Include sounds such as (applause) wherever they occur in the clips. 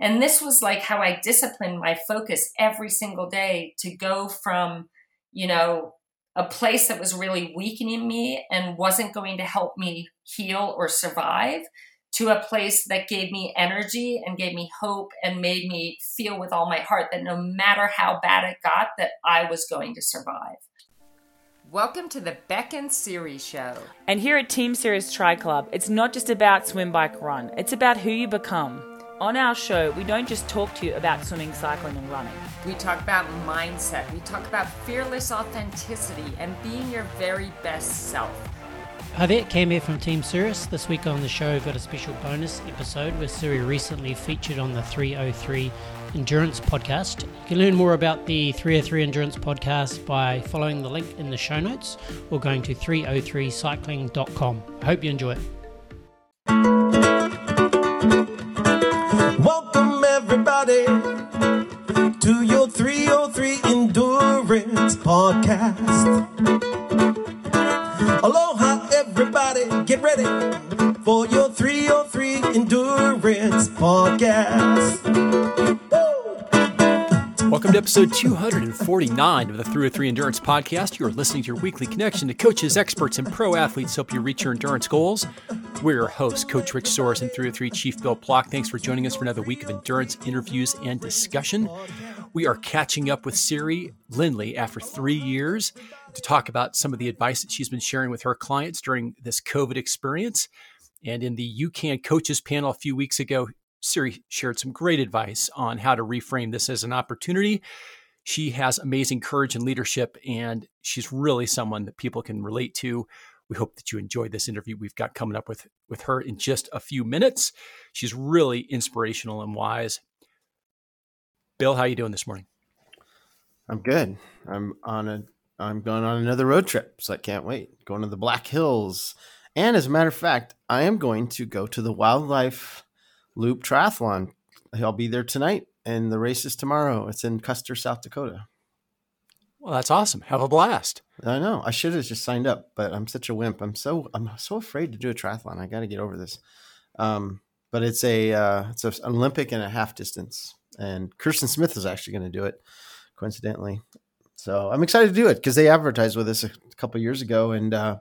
And this was like how I disciplined my focus every single day to go from, you know, a place that was really weakening me and wasn't going to help me heal or survive to a place that gave me energy and gave me hope and made me feel with all my heart that no matter how bad it got that I was going to survive. Welcome to the Bek and Siri Show. And here at Team Sirius Tri Club, it's not just about swim, bike, run. It's about who you become. On our show, we don't just talk to you about swimming, cycling, and running. We talk about mindset, we talk about fearless authenticity and being your very best self. Hi there, Cam here from Team Sirius. This week on the show, we've got a special bonus episode where Siri recently featured on the 303 Endurance podcast. You can learn more about the 303 Endurance podcast by following the link in the show notes or going to 303cycling.com. I hope you enjoy it. Welcome, everybody, to your 303 Endurance Podcast. Aloha, everybody, get ready for your 303 Endurance Podcast. Welcome to episode 249 of the 303 Endurance Podcast. You're listening to your weekly connection to coaches, experts, and pro athletes help you reach your endurance goals. We're your hosts, Coach Rich Soares and 303 Chief Bill Plock. Thanks for joining us for another week of endurance interviews and discussion. We are catching up with Siri Lindley after three years to talk about some of the advice that she's been sharing with her clients during this COVID experience. And in the UCAN coaches panel a few weeks ago, Siri shared some great advice on how to reframe this as an opportunity. She has amazing courage and leadership, and she's really someone that people can relate to. We hope that you enjoyed this interview we've got coming up with, with her in just a few minutes. She's really inspirational and wise. Bill, how are you doing this morning? I'm good. I'm on a I'm going on another road trip, so I can't wait. Going to the Black Hills. And as a matter of fact, I am going to go to the Wildlife Loop Triathlon. I'll be there tonight, and the race is tomorrow. It's in Custer, South Dakota. Well, that's awesome. Have a blast. I know. I should have just signed up, but I'm such a wimp. I'm so I'm so afraid to do a triathlon. I got to get over this. Um, but it's a uh, it's an Olympic and a half distance, and Kirsten Smith is actually going to do it, coincidentally. So I'm excited to do it because they advertised with us a couple years ago, and uh,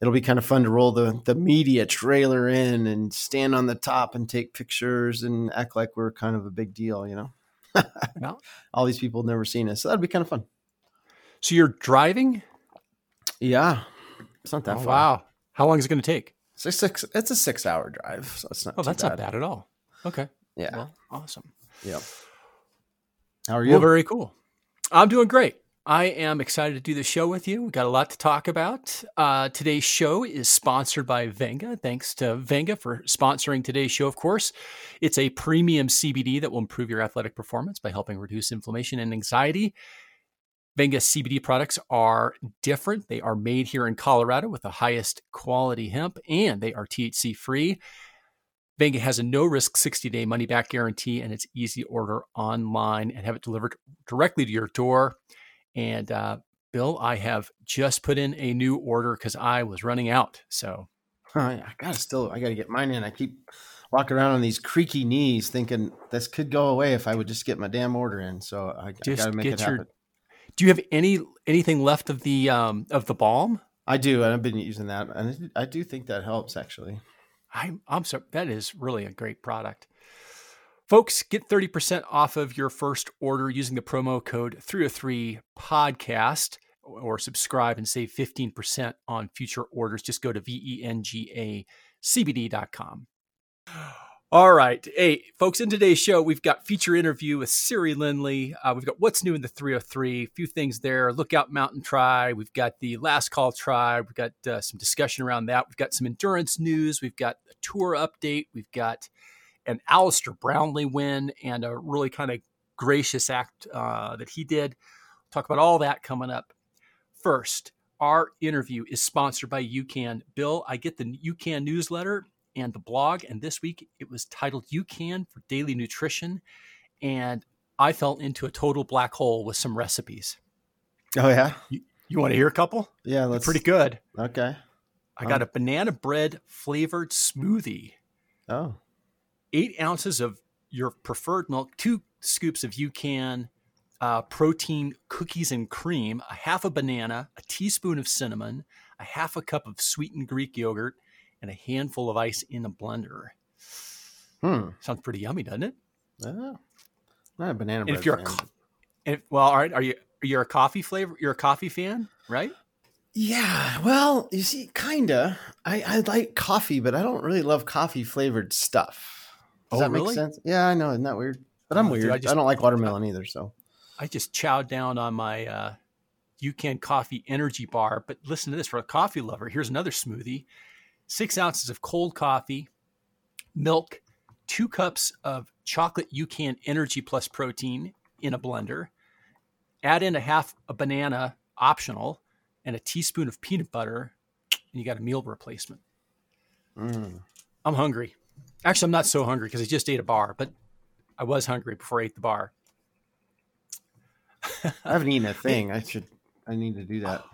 it'll be kind of fun to roll the the media trailer in and stand on the top and take pictures and act like we're kind of a big deal, you know. (laughs) Well, All these people have never seen us, so that'd be kind of fun. so you're driving? Yeah, it's not that Oh, far. wow. How long is it going to take? It's a six. It's a six hour drive, so it's not. Oh, that's not bad at all. Okay. Yeah. Well, awesome. Yep. How are you? Well, very cool. I'm doing great. I am excited to do the show with you. We've got a lot to talk about. Uh, today's show is sponsored by Venga. Thanks to Venga for sponsoring today's show, of course. It's a premium CBD that will improve your athletic performance by helping reduce inflammation and anxiety. Venga CBD products are different. They are made here in Colorado with the highest quality hemp, and they are THC free. Venga has a no risk 60 day money back guarantee, and it's easy to order online and have it delivered directly to your door. And uh, Bill, I have just put in a new order because I was running out. So I gotta still. I gotta get mine in. I keep walking around on these creaky knees, thinking this could go away if I would just get my damn order in. So I, I Just gotta make it your- happen. do you have any anything left of the um, of the balm? I do, and I've been using that, and I do think that helps actually. I'm I'm sorry. That is really a great product. Folks, get 30% off of your first order using the promo code 303 podcast or subscribe and save 15% on future orders. Just go to vengacbd.com. All right. Hey, folks, in today's show, we've got feature interview with Siri Lindley. Uh, we've got what's new in the 303, a few things there. Lookout Mountain Tribe. We've got the Last Call Tribe. We've got uh, some discussion around that. We've got some endurance news. We've got a tour update. We've got an Alistair Brownlee win and a really kind of gracious act uh, that he did. Talk about all that coming up. First, our interview is sponsored by UCAN. Bill, I get the UCAN newsletter and the blog, and this week it was titled UCAN for Daily Nutrition. And I fell into a total black hole with some recipes. Oh yeah, You want to hear a couple? yeah. They're pretty good. Okay. I got a banana bread flavored smoothie, Oh, eight ounces of your preferred milk, two scoops of UCAN uh, protein cookies and cream, a half a banana, a teaspoon of cinnamon, a half a cup of sweetened Greek yogurt, and a handful of ice in a blender. Hmm. Sounds pretty yummy, doesn't it? Oh. Not a banana And bread. if you're a fan. co- And, well, all right. Are you you're a coffee flavor? You're a coffee fan, right? Yeah, well, you see, kinda. I, I like coffee, but I don't really love coffee flavored stuff. Does Oh, that make really? sense? Yeah, I know, isn't that weird? But I'm Oh, dude, weird. I I, just- don't like watermelon either. So I just chowed down on my uh, UCAN coffee energy bar. But listen to this for a coffee lover. Here's another smoothie: six ounces of cold coffee, milk, two cups of chocolate UCAN energy plus protein in a blender. Add in a half a banana, optional, and a teaspoon of peanut butter, and you got a meal replacement. mm. I'm hungry. Actually, I'm not so hungry because I just ate a bar, but I was hungry before I ate the bar. I haven't eaten a (laughs) thing. I should. I need to do that.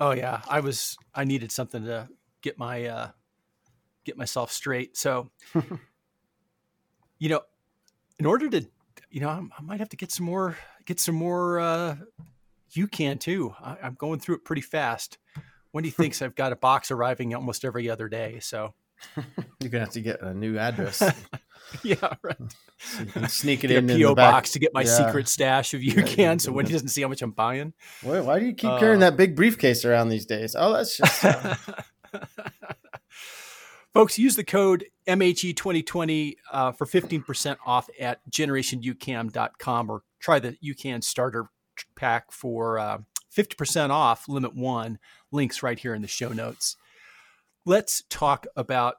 Oh yeah, I was. I needed something to get my uh, get myself straight. So, (laughs) you know, in order to, you know, I'm- I might have to get some more. Get some more. Uh, you can too. I, I'm going through it pretty fast. Wendy (laughs) thinks I've got a box arriving almost every other day. So, (laughs) You're gonna have to get a new address. (laughs) yeah, right. so you can sneak it Get a in, in the PO back. box to get my Yeah. secret stash of you Yeah, can, so when Wendy doesn't see how much I'm buying. Why, why do you keep Uh, carrying that big briefcase around these days? Oh, that's just. uh, (laughs) Folks, use the code E MHE2020 uh, for 15% off at generationucan.com or try the UCAN starter pack for uh, 50% off, limit one. Links right here in the show notes. Let's talk about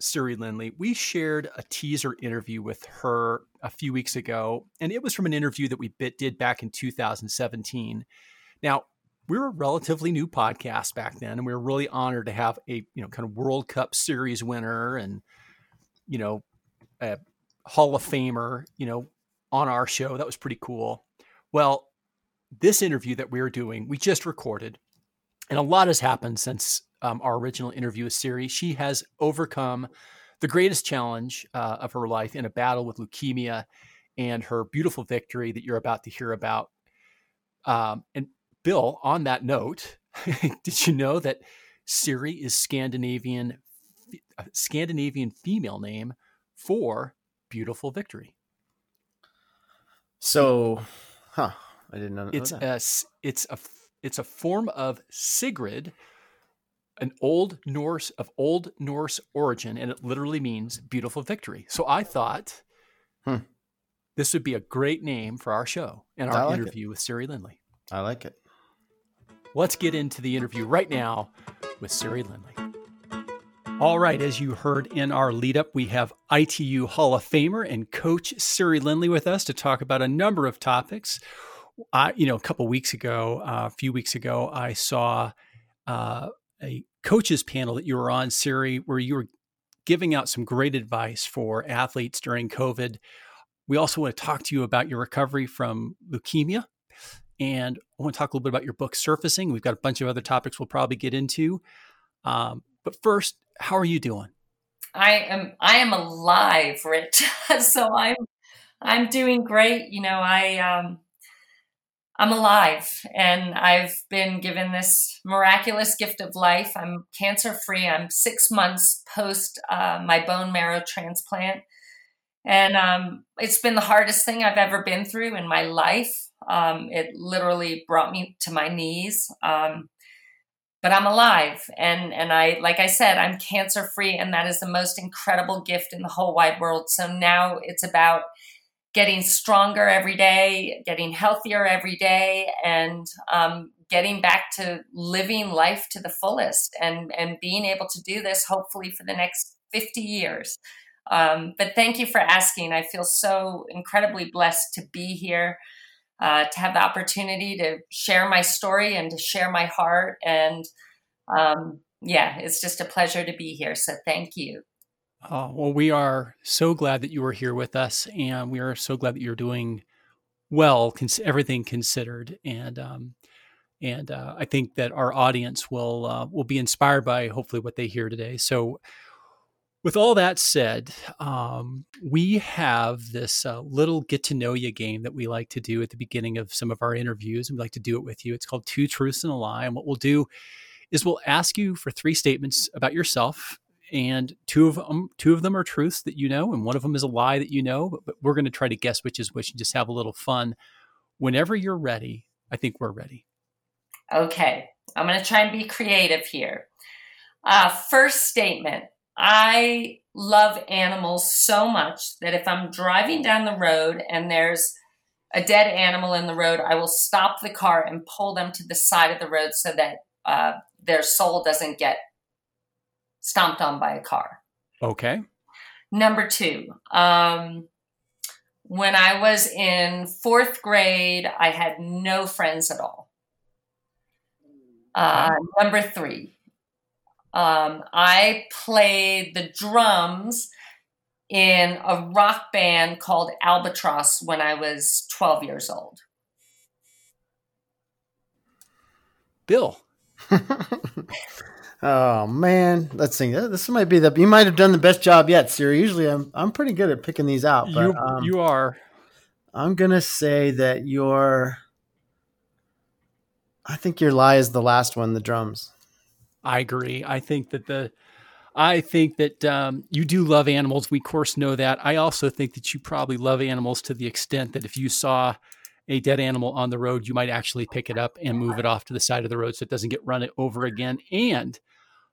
Siri Lindley. We shared a teaser interview with her a few weeks ago, and it was from an interview that we bit, did back in 2017. Now, we were a relatively new podcast back then, and we were really honored to have a you know kind of World Cup Series winner and you know a Hall of Famer, you know, on our show. That was pretty cool. Well, this interview that we are doing, we just recorded, and a lot has happened since um, our original interview with Siri. She has overcome the greatest challenge uh, of her life in a battle with leukemia, and her beautiful victory that you're about to hear about. Um, and Bill, on that note, (laughs) did you know that Siri is Scandinavian a Scandinavian female name for beautiful victory? so, huh? I didn't know. It's that. a s- it's a it's a form of Sigrid, an old Norse of old Norse origin, and it literally means beautiful victory. So I thought Hmm. this would be a great name for our show and our like it. interview with Siri Lindley. I like it. Let's get into the interview right now with Siri Lindley. All right, as you heard in our lead up, we have ITU Hall of Famer and coach Siri Lindley with us to talk about a number of topics. I, you know, a couple weeks ago, uh, a few weeks ago, I saw uh, a coaches panel that you were on, Siri, where you were giving out some great advice for athletes during COVID. We also want to talk to you about your recovery from leukemia. And I want to talk a little bit about your book, Surfacing. We've got a bunch of other topics we'll probably get into. Um, but first, how are you doing? I am I am alive, Rich. (laughs) so I'm I'm doing great. You know, I um I'm alive and I've been given this miraculous gift of life. I'm cancer free. I'm six months post uh, my bone marrow transplant. And um, it's been the hardest thing I've ever been through in my life. Um, it literally brought me to my knees. Um, but I'm alive and and I like I said I'm cancer free and that is the most incredible gift in the whole wide world. So now it's about getting stronger every day, getting healthier every day, and um, getting back to living life to the fullest and and being able to do this hopefully for the next 50 years. Um, but thank you for asking. I feel so incredibly blessed to be here uh, to have the opportunity to share my story and to share my heart. And um, yeah, it's just a pleasure to be here. So thank you. Oh, well, we are so glad that you are here with us, and we are so glad that you're doing well, cons- everything considered. And um, and uh, I think that our audience will uh, will be inspired by hopefully what they hear today. So With all that said, um, we have this uh, little get to know you game that we like to do at the beginning of some of our interviews, and we like to do it with you. It's called Two Truths and a Lie. And what we'll do is we'll ask you for three statements about yourself, and two of them two of them are truths that you know, and one of them is a lie that you know. But, but we're going to try to guess which is which and just have a little fun. Whenever you're ready, I think we're ready. Okay, I'm going to try and be creative here. Uh, first statement I love animals so much that if I'm driving down the road and there's a dead animal in the road, I will stop the car and pull them to the side of the road so that uh, their soul doesn't get stomped on by a car. Okay. Number two, um, when I was in fourth grade, I had no friends at all. Uh, number three, um, I played the drums in a rock band called Albatross when I was 12 years old. Bill. (laughs) oh man, let's see. This might be the you might have done the best job yet, Siri. Usually, I'm I'm pretty good at picking these out, but you, um, you are. I'm gonna say that your. I think your lie is the last one, the drums. I agree. I think that the I think that um, you do love animals. We, of course, know that. I also think that you probably love animals to the extent that if you saw a dead animal on the road, you might actually pick it up and move it off to the side of the road so it doesn't get run over again. And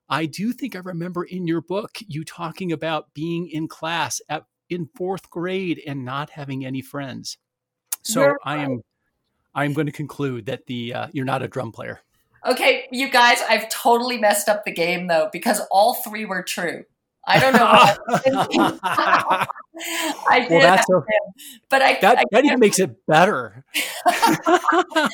I do think I remember in your book you talking about being in class at in fourth grade and not having any friends. So I am I'm going to conclude that the uh, you're not a drum player. Okay, you guys, I've totally messed up the game though because all three were true. I don't know what (laughs) (laughs) I did, Well, that's a- but I, That I that even makes it better. (laughs)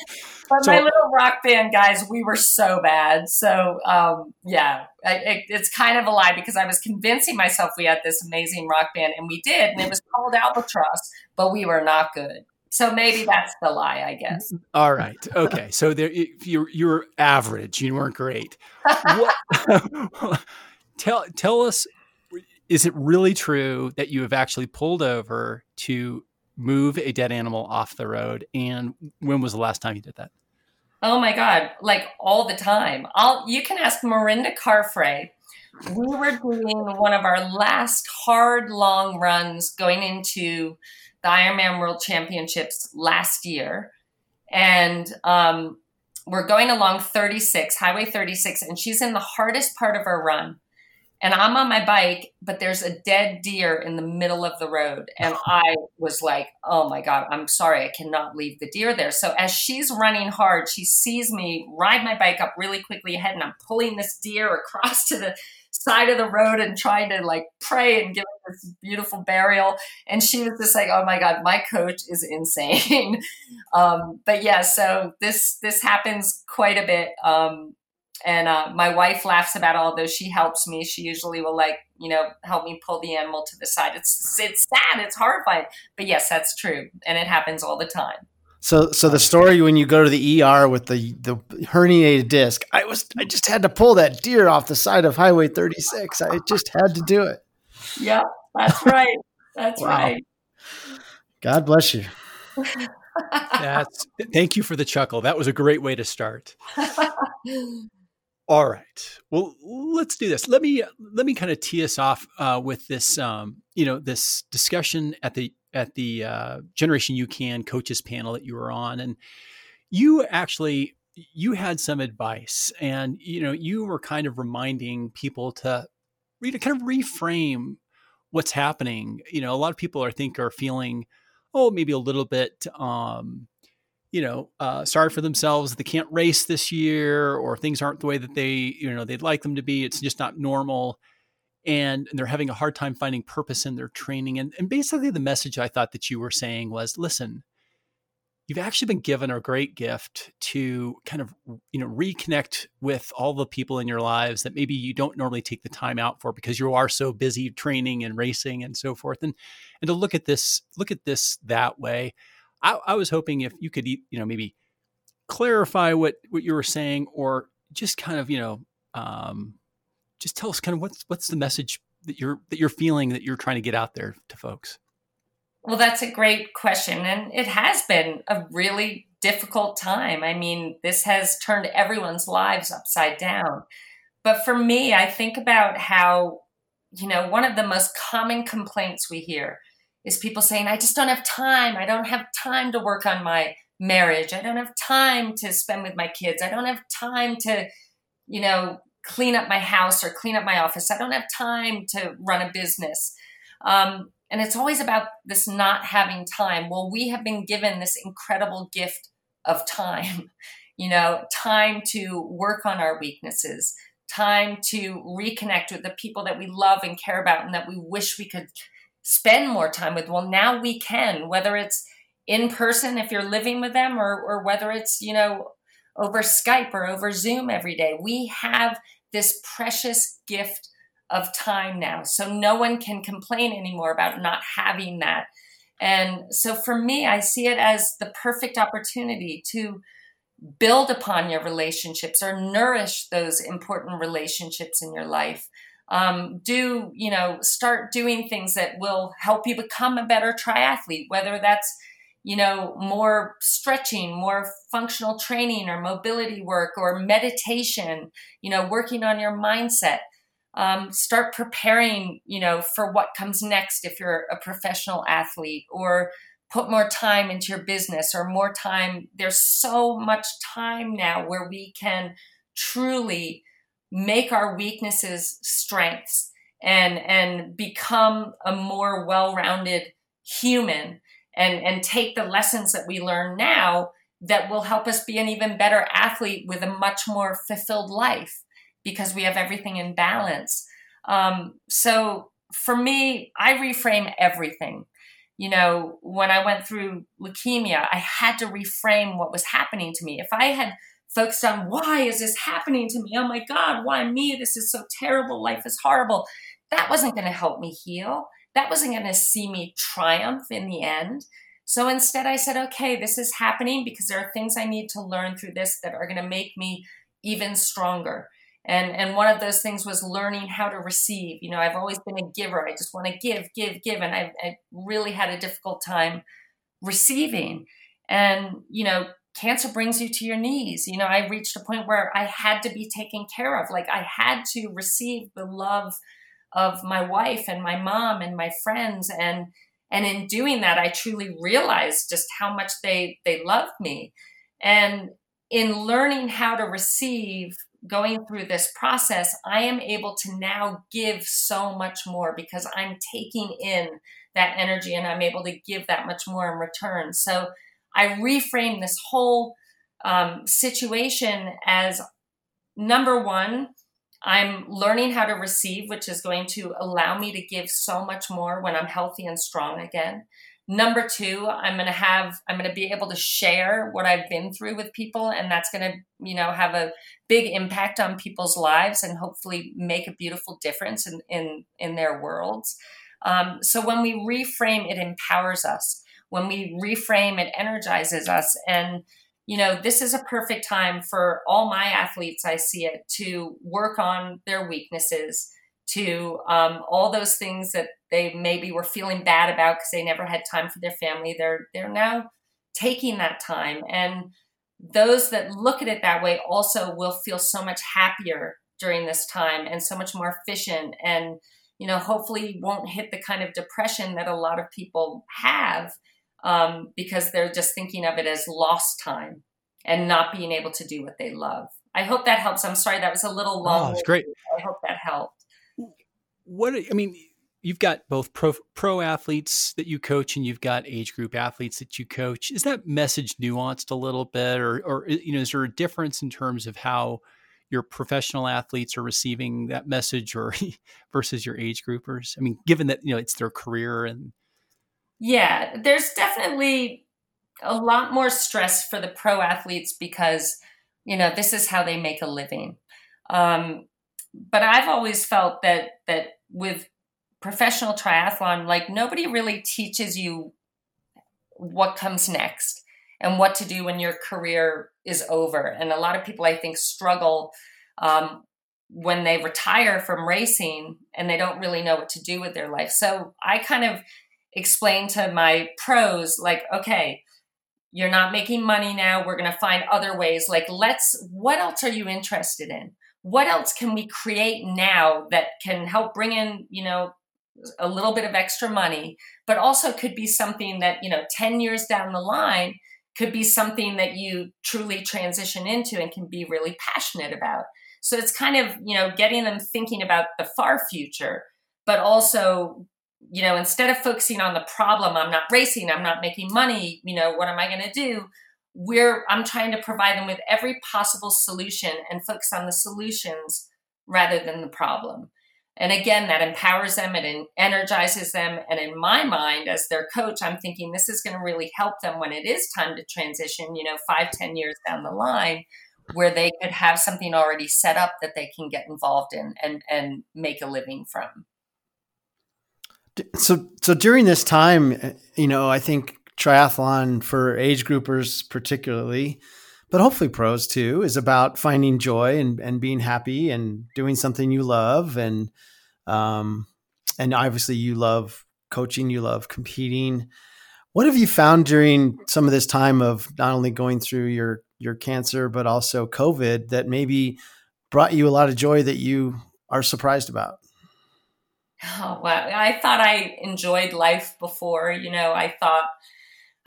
but so- my little rock band guys, we were so bad. So um, yeah, I, it, it's kind of a lie because I was convincing myself we had this amazing rock band, and we did, and it was called Albatross, but we were not good. So maybe that's the lie, I guess. All right. Okay. So there, you're you're average. You weren't great. What, (laughs) (laughs) tell tell us, is it really true that you have actually pulled over to move a dead animal off the road? And when was the last time you did that? Oh my god, like all the time. I'll you can ask Mirinda Carfrae. We were doing one of our last hard long runs going into the Ironman World Championships last year. And um, we're going along 36, Highway 36, and she's in the hardest part of her run. And I'm on my bike, but there's a dead deer in the middle of the road. And (laughs) I was like, oh my God, I'm sorry, I cannot leave the deer there. So as she's running hard, she sees me ride my bike up really quickly ahead, and I'm pulling this deer across to the side of the road and trying to like pray and give it this beautiful burial. And she was just like, oh my God, my coach is insane. (laughs) um, but yeah, so this this happens quite a bit. Um, and uh, my wife laughs about it, although she helps me. She usually will like, you know, help me pull the animal to the side. It's it's sad, it's horrifying, but yes, that's true, and it happens all the time. So, so the story when you go to the ER with the the herniated disc, I was I just had to pull that deer off the side of Highway 36. I just had to do it. Yeah, that's right. That's Wow. right. God bless you. That's thank you for the chuckle. That was a great way to start. (laughs) All right. Well, let's do this. Let me let me kind of tee us off uh, with this, um, you know, this discussion at the at the uh, Generation UCAN coaches panel that you were on, and you actually you had some advice, and you know, you were kind of reminding people to you know, kind of reframe what's happening. You know, a lot of people I think are feeling, oh, maybe a little bit. Um, you know, uh, sorry for themselves they can't race this year, or things aren't the way that they, you know, they'd like them to be. It's just not normal, and, and they're having a hard time finding purpose in their training. And, and basically, the message I thought that you were saying was, listen, you've actually been given a great gift to kind of, you know, reconnect with all the people in your lives that maybe you don't normally take the time out for because you are so busy training and racing and so forth. And and to look at this, look at this that way. I, I was hoping if you could, you know, maybe clarify what what you were saying, or just kind of, you know, um, just tell us kind of what's what's the message that you're that you're feeling that you're trying to get out there to folks? Well, that's a great question. And it has been a really difficult time. I mean, this has turned everyone's lives upside down. But for me, I think about how, you know, one of the most common complaints we hear is people saying, I just don't have time. I don't have time to work on my marriage. I don't have time to spend with my kids. I don't have time to, you know, clean up my house or clean up my office. I don't have time to run a business. Um, and it's always about this not having time. Well, we have been given this incredible gift of time, (laughs) you know, time to work on our weaknesses, time to reconnect with the people that we love and care about and that we wish we could spend more time with. Well, now we can, whether it's in person if you're living with them or, or whether it's, you know, over Skype or over Zoom every day. We have this precious gift of time now. So no one can complain anymore about not having that. And so for me, I see it as the perfect opportunity to build upon your relationships or nourish those important relationships in your life. Um, do, you know, start doing things that will help you become a better triathlete, whether that's, you know, more stretching, more functional training or mobility work or meditation, you know, working on your mindset. Um, start preparing you know for what comes next if you're a professional athlete or put more time into your business or more time. There's so much time now where we can truly make our weaknesses strengths and and become a more well-rounded human and and take the lessons that we learn now that will help us be an even better athlete with a much more fulfilled life because we have everything in balance. Um, so for me, I reframe everything. You know, when I went through leukemia, I had to reframe what was happening to me. If I had focused on why is this happening to me? Oh my God, why me? This is so terrible. Life is horrible. That wasn't going to help me heal. That wasn't going to see me triumph in the end. So instead, I said, okay, this is happening because there are things I need to learn through this that are going to make me even stronger and and one of those things was learning how to receive you know i've always been a giver i just want to give give give and I've, i really had a difficult time receiving and you know cancer brings you to your knees. You know i reached a point where i had to be taken care of. Like i had to receive the love of my wife and my mom and my friends. And and in doing that i truly realized just how much they they loved me. And in learning how to receive going through this process, I am able to now give so much more because I'm taking in that energy and I'm able to give that much more in return. So I reframe this whole um, situation as number one, I'm learning how to receive, which is going to allow me to give so much more when I'm healthy and strong again. Number two, I'm going to have, I'm going to be able to share what I've been through with people. And that's going to, you know, have a big impact on people's lives and hopefully make a beautiful difference in, in, in their worlds. Um, so when we reframe, it empowers us. When we reframe, it energizes us. And, you know, this is a perfect time for all my athletes, I see it, to work on their weaknesses to um, all those things that they maybe were feeling bad about because they never had time for their family. They're they're now taking that time, and those that look at it that way also will feel so much happier during this time and so much more efficient and you know hopefully won't hit the kind of depression that a lot of people have um, because they're just thinking of it as lost time and not being able to do what they love. I hope that helps. I'm sorry that was a little long oh, it's great. I hope that helped. What I mean, you've got both pro pro athletes that you coach and you've got age group athletes that you coach. Is that message nuanced a little bit, or or you know, is there a difference in terms of how your professional athletes are receiving that message, or (laughs) versus your age groupers? I mean, given that you know it's their career and yeah, there's definitely a lot more stress for the pro athletes because you know this is how they make a living. Um, but I've always felt that that with professional triathlon, like nobody really teaches you what comes next and what to do when your career is over. And a lot of people, I think, struggle um, when they retire from racing and they don't really know what to do with their life. So I kind of explain to my pros, like, okay, you're not making money now. We're going to find other ways. Like, let's, what else are you interested in? What else can we create now that can help bring in, you know, a little bit of extra money, but also could be something that, you know, 10 years down the line could be something that you truly transition into and can be really passionate about. So it's kind of, you know, getting them thinking about the far future, but also, you know, instead of focusing on the problem, I'm not racing, I'm not making money, you know, what am I going to do? We're, I'm trying to provide them with every possible solution and focus on the solutions rather than the problem. And again, that empowers them, it energizes them. And in my mind, as their coach, I'm thinking this is going to really help them when it is time to transition, you know, five, ten years down the line, where they could have something already set up that they can get involved in and, and make a living from. So, so during this time, you know, I think triathlon for age groupers particularly, but hopefully pros too, is about finding joy and, and being happy and doing something you love. And, um, and obviously you love coaching, you love competing. What have you found during some of this time of not only going through your, your cancer, but also COVID that maybe brought you a lot of joy that you are surprised about? Oh, well, I thought I enjoyed life before. You know, I thought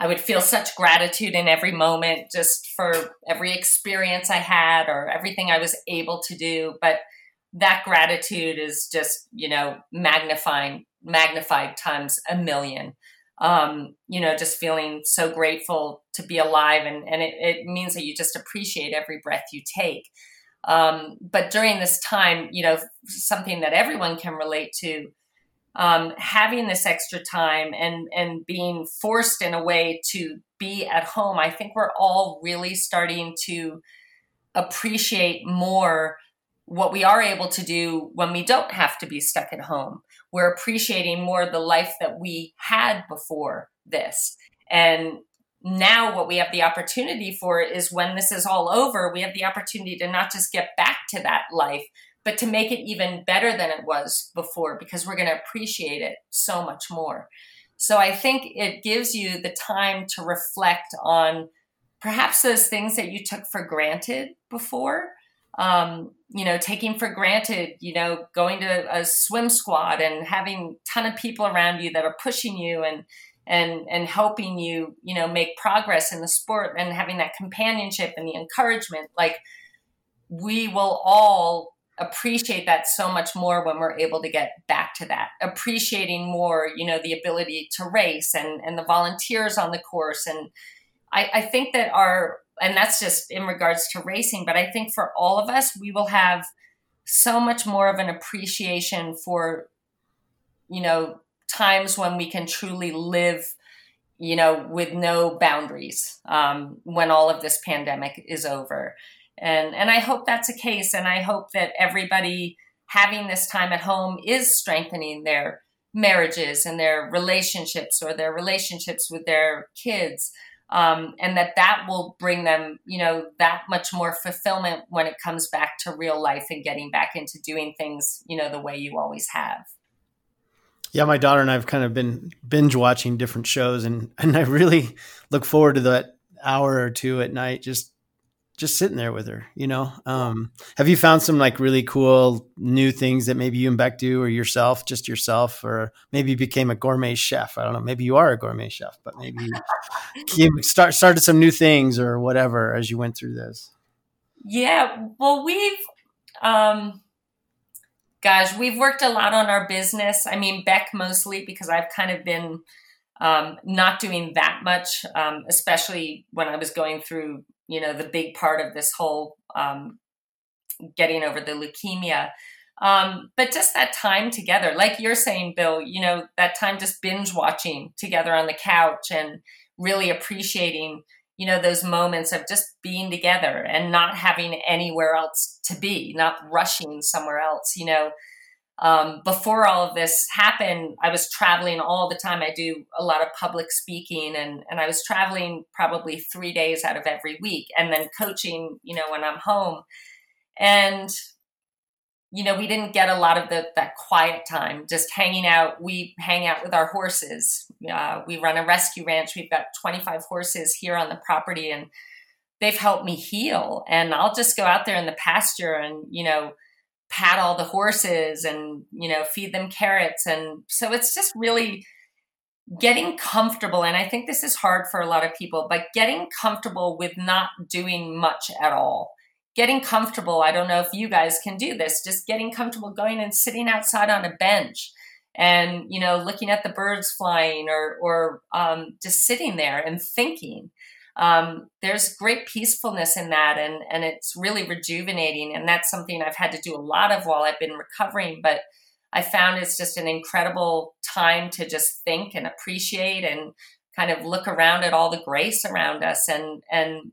I would feel such gratitude in every moment just for every experience I had or everything I was able to do. But that gratitude is just, you know, magnifying, magnified times a million. Um, you know, just feeling so grateful to be alive. And, and it, it means that you just appreciate every breath you take. Um, but during this time, you know, something that everyone can relate to um, having this extra time and and being forced in a way to be at home i think we're all really starting to appreciate more what we are able to do when we don't have to be stuck at home. We're appreciating more the life that we had before this. And now what we have the opportunity for is when this is all over we have the opportunity to not just get back to that life but to make it even better than it was before because we're going to appreciate it so much more. So I think it gives you the time to reflect on perhaps those things that you took for granted before. Um, you know, taking for granted, you know, going to a swim squad and having a ton of people around you that are pushing you and and and helping you, you know, make progress in the sport and having that companionship and the encouragement. Like we will all appreciate that so much more when we're able to get back to that appreciating more you know the ability to race and and the volunteers on the course and i i think that our and that's just in regards to racing but i think for all of us we will have so much more of an appreciation for you know times when we can truly live you know with no boundaries um, when all of this pandemic is over. And and I hope that's a case and I hope that everybody having this time at home is strengthening their marriages and their relationships or their relationships with their kids um, and that that will bring them you know that much more fulfillment when it comes back to real life and getting back into doing things you know the way you always have yeah my daughter and i've kind of been binge watching different shows and and i really look forward to that hour or two at night just just sitting there with her, you know. Um, have you found some like really cool new things that maybe you and Bek do, or yourself, just yourself, or maybe you became a gourmet chef? I don't know. Maybe you are a gourmet chef, but maybe you start started some new things or whatever as you went through this. Yeah, well, we've, um, gosh, we've worked a lot on our business. I mean, Bek mostly because I've kind of been um, not doing that much, um, especially when I was going through you know, the big part of this whole um, getting over the leukemia. Um, but just that time together, like you're saying, Bill, you know, that time just binge watching together on the couch and really appreciating, you know, those moments of just being together and not having anywhere else to be, not rushing somewhere else, you know, um, before all of this happened, I was traveling all the time. I do a lot of public speaking, and and I was traveling probably three days out of every week, and then coaching. You know, when I'm home, and you know, we didn't get a lot of the, that quiet time, just hanging out. We hang out with our horses. Uh, we run a rescue ranch. We've got 25 horses here on the property and they've helped me heal. And I'll just go out there in the pasture and, you know, pat all the horses and, you know, feed them carrots. And so it's just really getting comfortable. And I think this is hard for a lot of people, but getting comfortable with not doing much at all getting comfortable. I don't know if you guys can do this, just getting comfortable going and sitting outside on a bench and, you know, looking at the birds flying or, or um, just sitting there and thinking. Um, there's great peacefulness in that and, and it's really rejuvenating. And that's something I've had to do a lot of while I've been recovering, but I found it's just an incredible time to just think and appreciate and kind of look around at all the grace around us and, and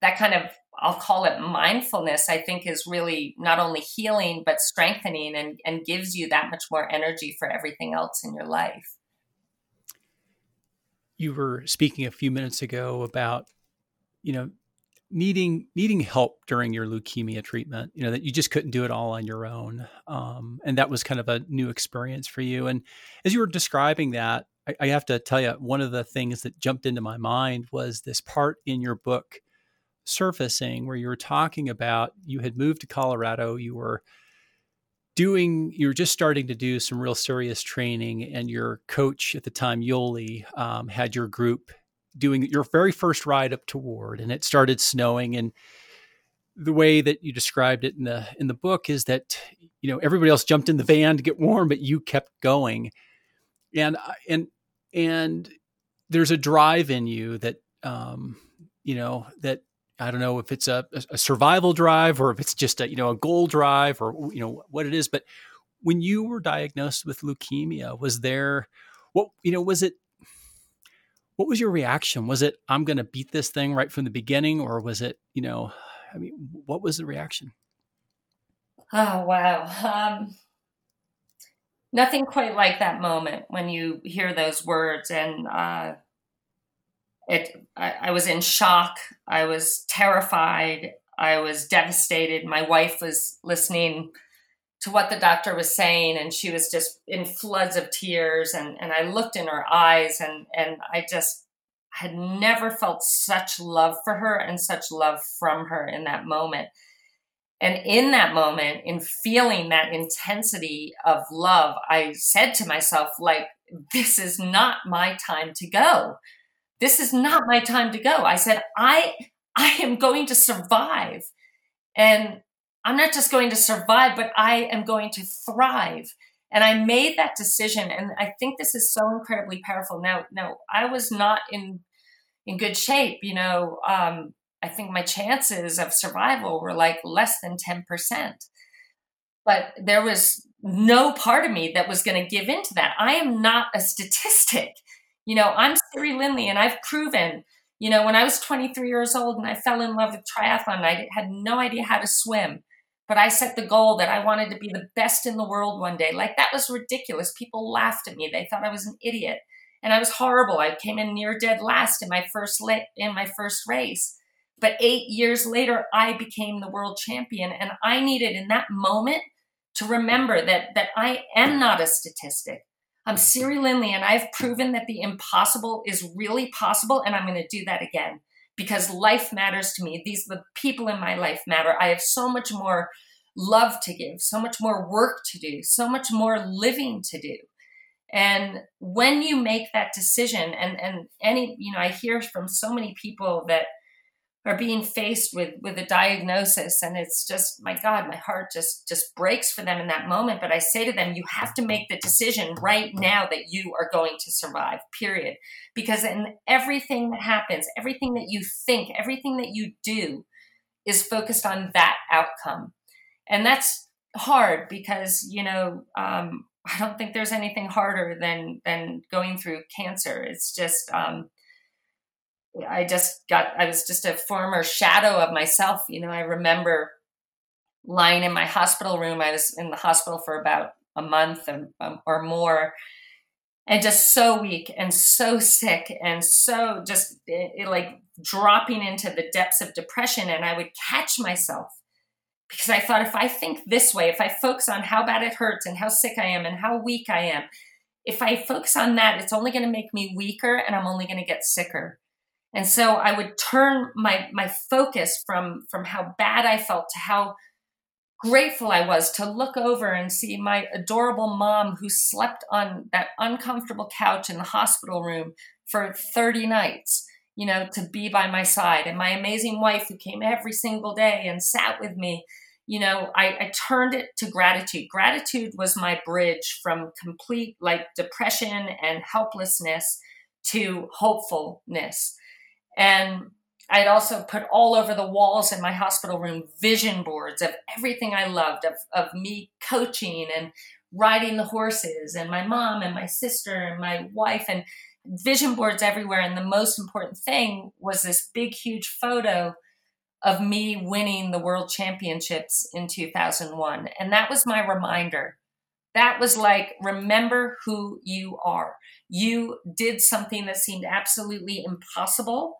that kind of I'll call it mindfulness, I think is really not only healing, but strengthening and, and gives you that much more energy for everything else in your life. You were speaking a few minutes ago about, you know, needing needing help during your leukemia treatment you know that you just couldn't do it all on your own um, and that was kind of a new experience for you and as you were describing that I, I have to tell you one of the things that jumped into my mind was this part in your book surfacing where you were talking about you had moved to Colorado, you were doing you were just starting to do some real serious training and your coach at the time yoli um, had your group doing your very first ride up toward, and it started snowing and the way that you described it in the in the book is that you know everybody else jumped in the van to get warm but you kept going. And and and there's a drive in you that um you know that I don't know if it's a, a survival drive or if it's just a you know a goal drive or you know what it is. But when you were diagnosed with leukemia, was there what you know was it? What was your reaction? Was it I'm going to beat this thing right from the beginning, or was it you know? I mean, what was the reaction? Oh wow. Um, nothing quite like that moment when you hear those words and uh, it I, I was in shock. I was terrified. I was devastated. My wife was listening to what the doctor was saying and she was just in floods of tears. And, and i looked in her eyes and, and i just had never felt such love for her and such love from her in that moment. And in that moment in feeling that intensity of love i said to myself like this is not my time to go this is not my time to go. I said, I, I am going to survive. And I'm not just going to survive, but I am going to thrive. And I made that decision. And I think this is so incredibly powerful. Now, now I was not in, in good shape. You know, um, I think my chances of survival were like less than 10%. But there was no part of me that was going to give into that. I am not a statistic. You know, I'm Siri Lindley and I've proven, you know, when I was 23 years old and I fell in love with triathlon, I had no idea how to swim. But I set the goal that I wanted to be the best in the world one day. Like that was ridiculous. People laughed at me. They thought I was an idiot. And I was horrible. I came in near dead last in my first in my first race. But 8 years later I became the world champion and I needed in that moment to remember that that I am not a statistic. I'm Siri Lindley, and I've proven that the impossible is really possible, and I'm going to do that again because life matters to me. These the people in my life matter. I have so much more love to give, so much more work to do, so much more living to do. And when you make that decision, and and any, you know, I hear from so many people that are being faced with with a diagnosis and it's just my god my heart just just breaks for them in that moment. But i say to them you have to make the decision right now that you are going to survive period. Because in everything that happens everything that you think everything that you do is focused on that outcome. And that's hard because you know um, i don't think there's anything harder than than going through cancer. It's just um, I just got, I was just a former shadow of myself. You know, I remember lying in my hospital room. I was in the hospital for about a month or, um, or more and just so weak and so sick and so just it, it, like dropping into the depths of depression. And I would catch myself because I thought if I think this way, if I focus on how bad it hurts and how sick I am and how weak I am, if I focus on that, it's only going to make me weaker and I'm only going to get sicker. And so I would turn my my focus from from how bad I felt to how grateful I was to look over and see my adorable mom who slept on that uncomfortable couch in the hospital room for 30 nights, you know, to be by my side, and my amazing wife who came every single day and sat with me. You know, I, I turned it to gratitude. Gratitude was my bridge from complete like depression and helplessness to hopefulness. And I'd also put all over the walls in my hospital room vision boards of everything I loved, of, of me coaching and riding the horses, and my mom and my sister and my wife, and vision boards everywhere. And the most important thing was this big, huge photo of me winning the world championships in 2001. And that was my reminder. That was like, remember who you are. You did something that seemed absolutely impossible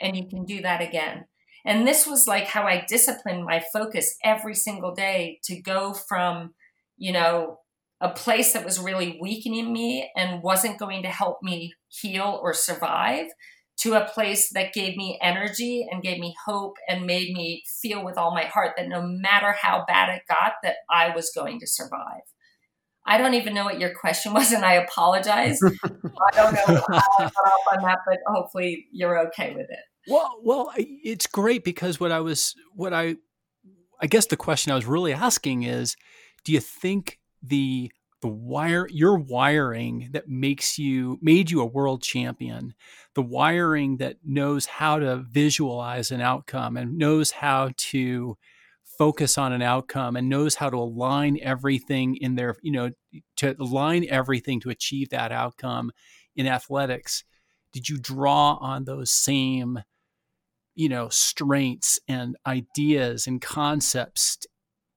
and you can do that again. And this was like how I disciplined my focus every single day to go from, you know, a place that was really weakening me and wasn't going to help me heal or survive to a place that gave me energy and gave me hope and made me feel with all my heart that no matter how bad it got that I was going to survive. I don't even know what your question was, and I apologize. (laughs) I don't know how I got off on that, but hopefully you're okay with it. Well, well, it's great because what I was, what I, I guess the question I was really asking is, do you think the the wire your wiring that makes you made you a world champion the wiring that knows how to visualize an outcome and knows how to focus on an outcome and knows how to align everything in their, you know, to align everything to achieve that outcome in athletics, did you draw on those same, you know, strengths and ideas and concepts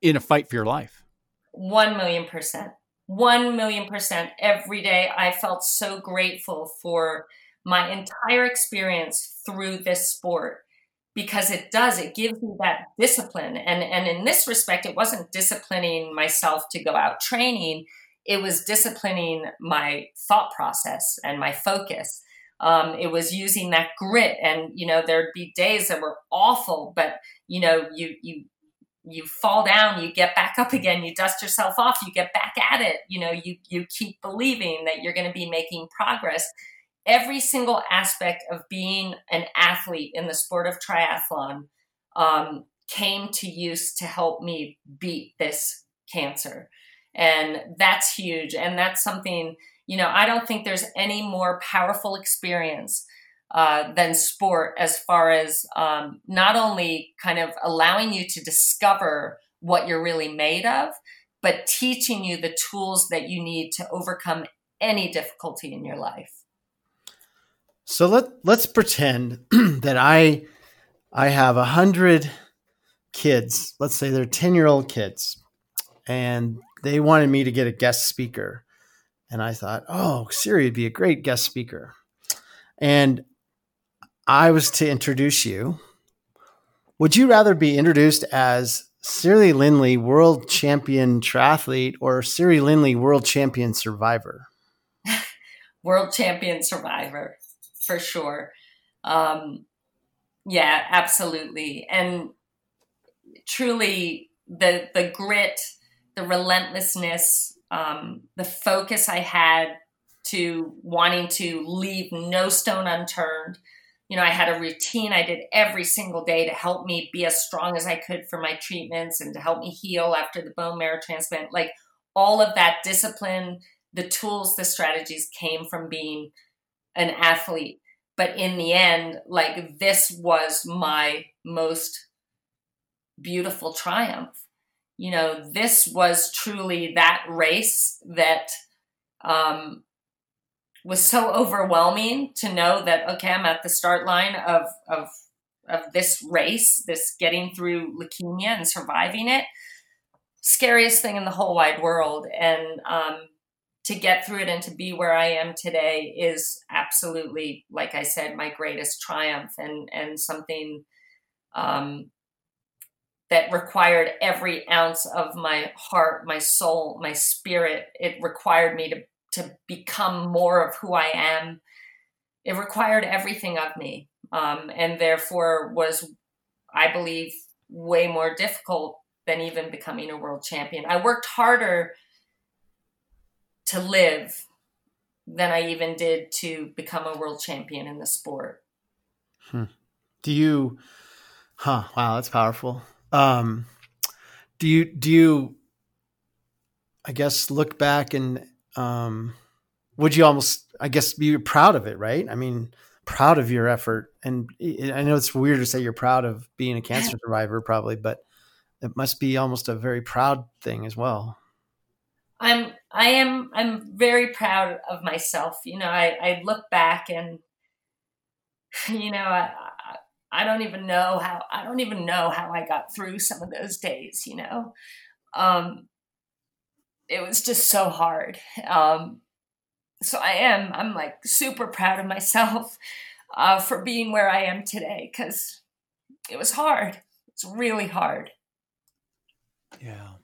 in a fight for your life? One million percent. One million percent. Every day I felt so grateful for my entire experience through this sport because it does it gives me that discipline. And and in this respect it wasn't disciplining myself to go out training. It was disciplining my thought process and my focus. Um, it was using that grit. And you know there'd be days that were awful but you know you you you fall down you get back up again you dust yourself off you get back at it. You know you you keep believing that you're going to be making progress every single aspect of being an athlete in the sport of triathlon um, came to use to help me beat this cancer. And that's huge. And that's something, you know, I don't think there's any more powerful experience uh, than sport as far as um, not only kind of allowing you to discover what you're really made of, but teaching you the tools that you need to overcome any difficulty in your life. So let let's pretend (clears throat) that I I have a hundred kids. Let's say they're ten year old kids, and they wanted me to get a guest speaker, and I thought, oh, Siri would be a great guest speaker, and I was to introduce you. Would you rather be introduced as Siri Lindley, world champion triathlete, or Siri Lindley, world champion survivor? (laughs) world champion survivor for sure. Um, yeah, absolutely. And truly, the the grit, the relentlessness, um, the focus I had to wanting to leave no stone unturned. You know, I had a routine I did every single day to help me be as strong as I could for my treatments and to help me heal after the bone marrow transplant. Like all of that discipline, the tools, the strategies came from being an athlete. But in the end, like this was my most beautiful triumph. You know, this was truly that race that um, was so overwhelming to know that okay, I'm at the start line of of of this race, this getting through leukemia and surviving it. Scariest thing in the whole wide world, and um, to get through it and to be where I am today is absolutely, like I said, my greatest triumph and and something um, that required every ounce of my heart, my soul, my spirit. It required me to to become more of who I am. It required everything of me, um, and therefore was, I believe, way more difficult than even becoming a world champion. I worked harder to live than I even did to become a world champion in the sport. Hmm. Do you? Huh. Wow, that's powerful. Um, do you? Do you? I guess look back and um, would you almost? I guess be proud of it, right? I mean, proud of your effort. And I know it's weird to say you're proud of being a cancer (laughs) survivor, probably, but it must be almost a very proud thing as well. I'm I am I'm very proud of myself. You know, I, I look back and (sighs) you know, I, I don't even know how I don't even know how I got through some of those days, you know. Um it was just so hard. Um so I am I'm like super proud of myself (laughs) uh for being where I am today cuz it was hard. It's really hard. Yeah.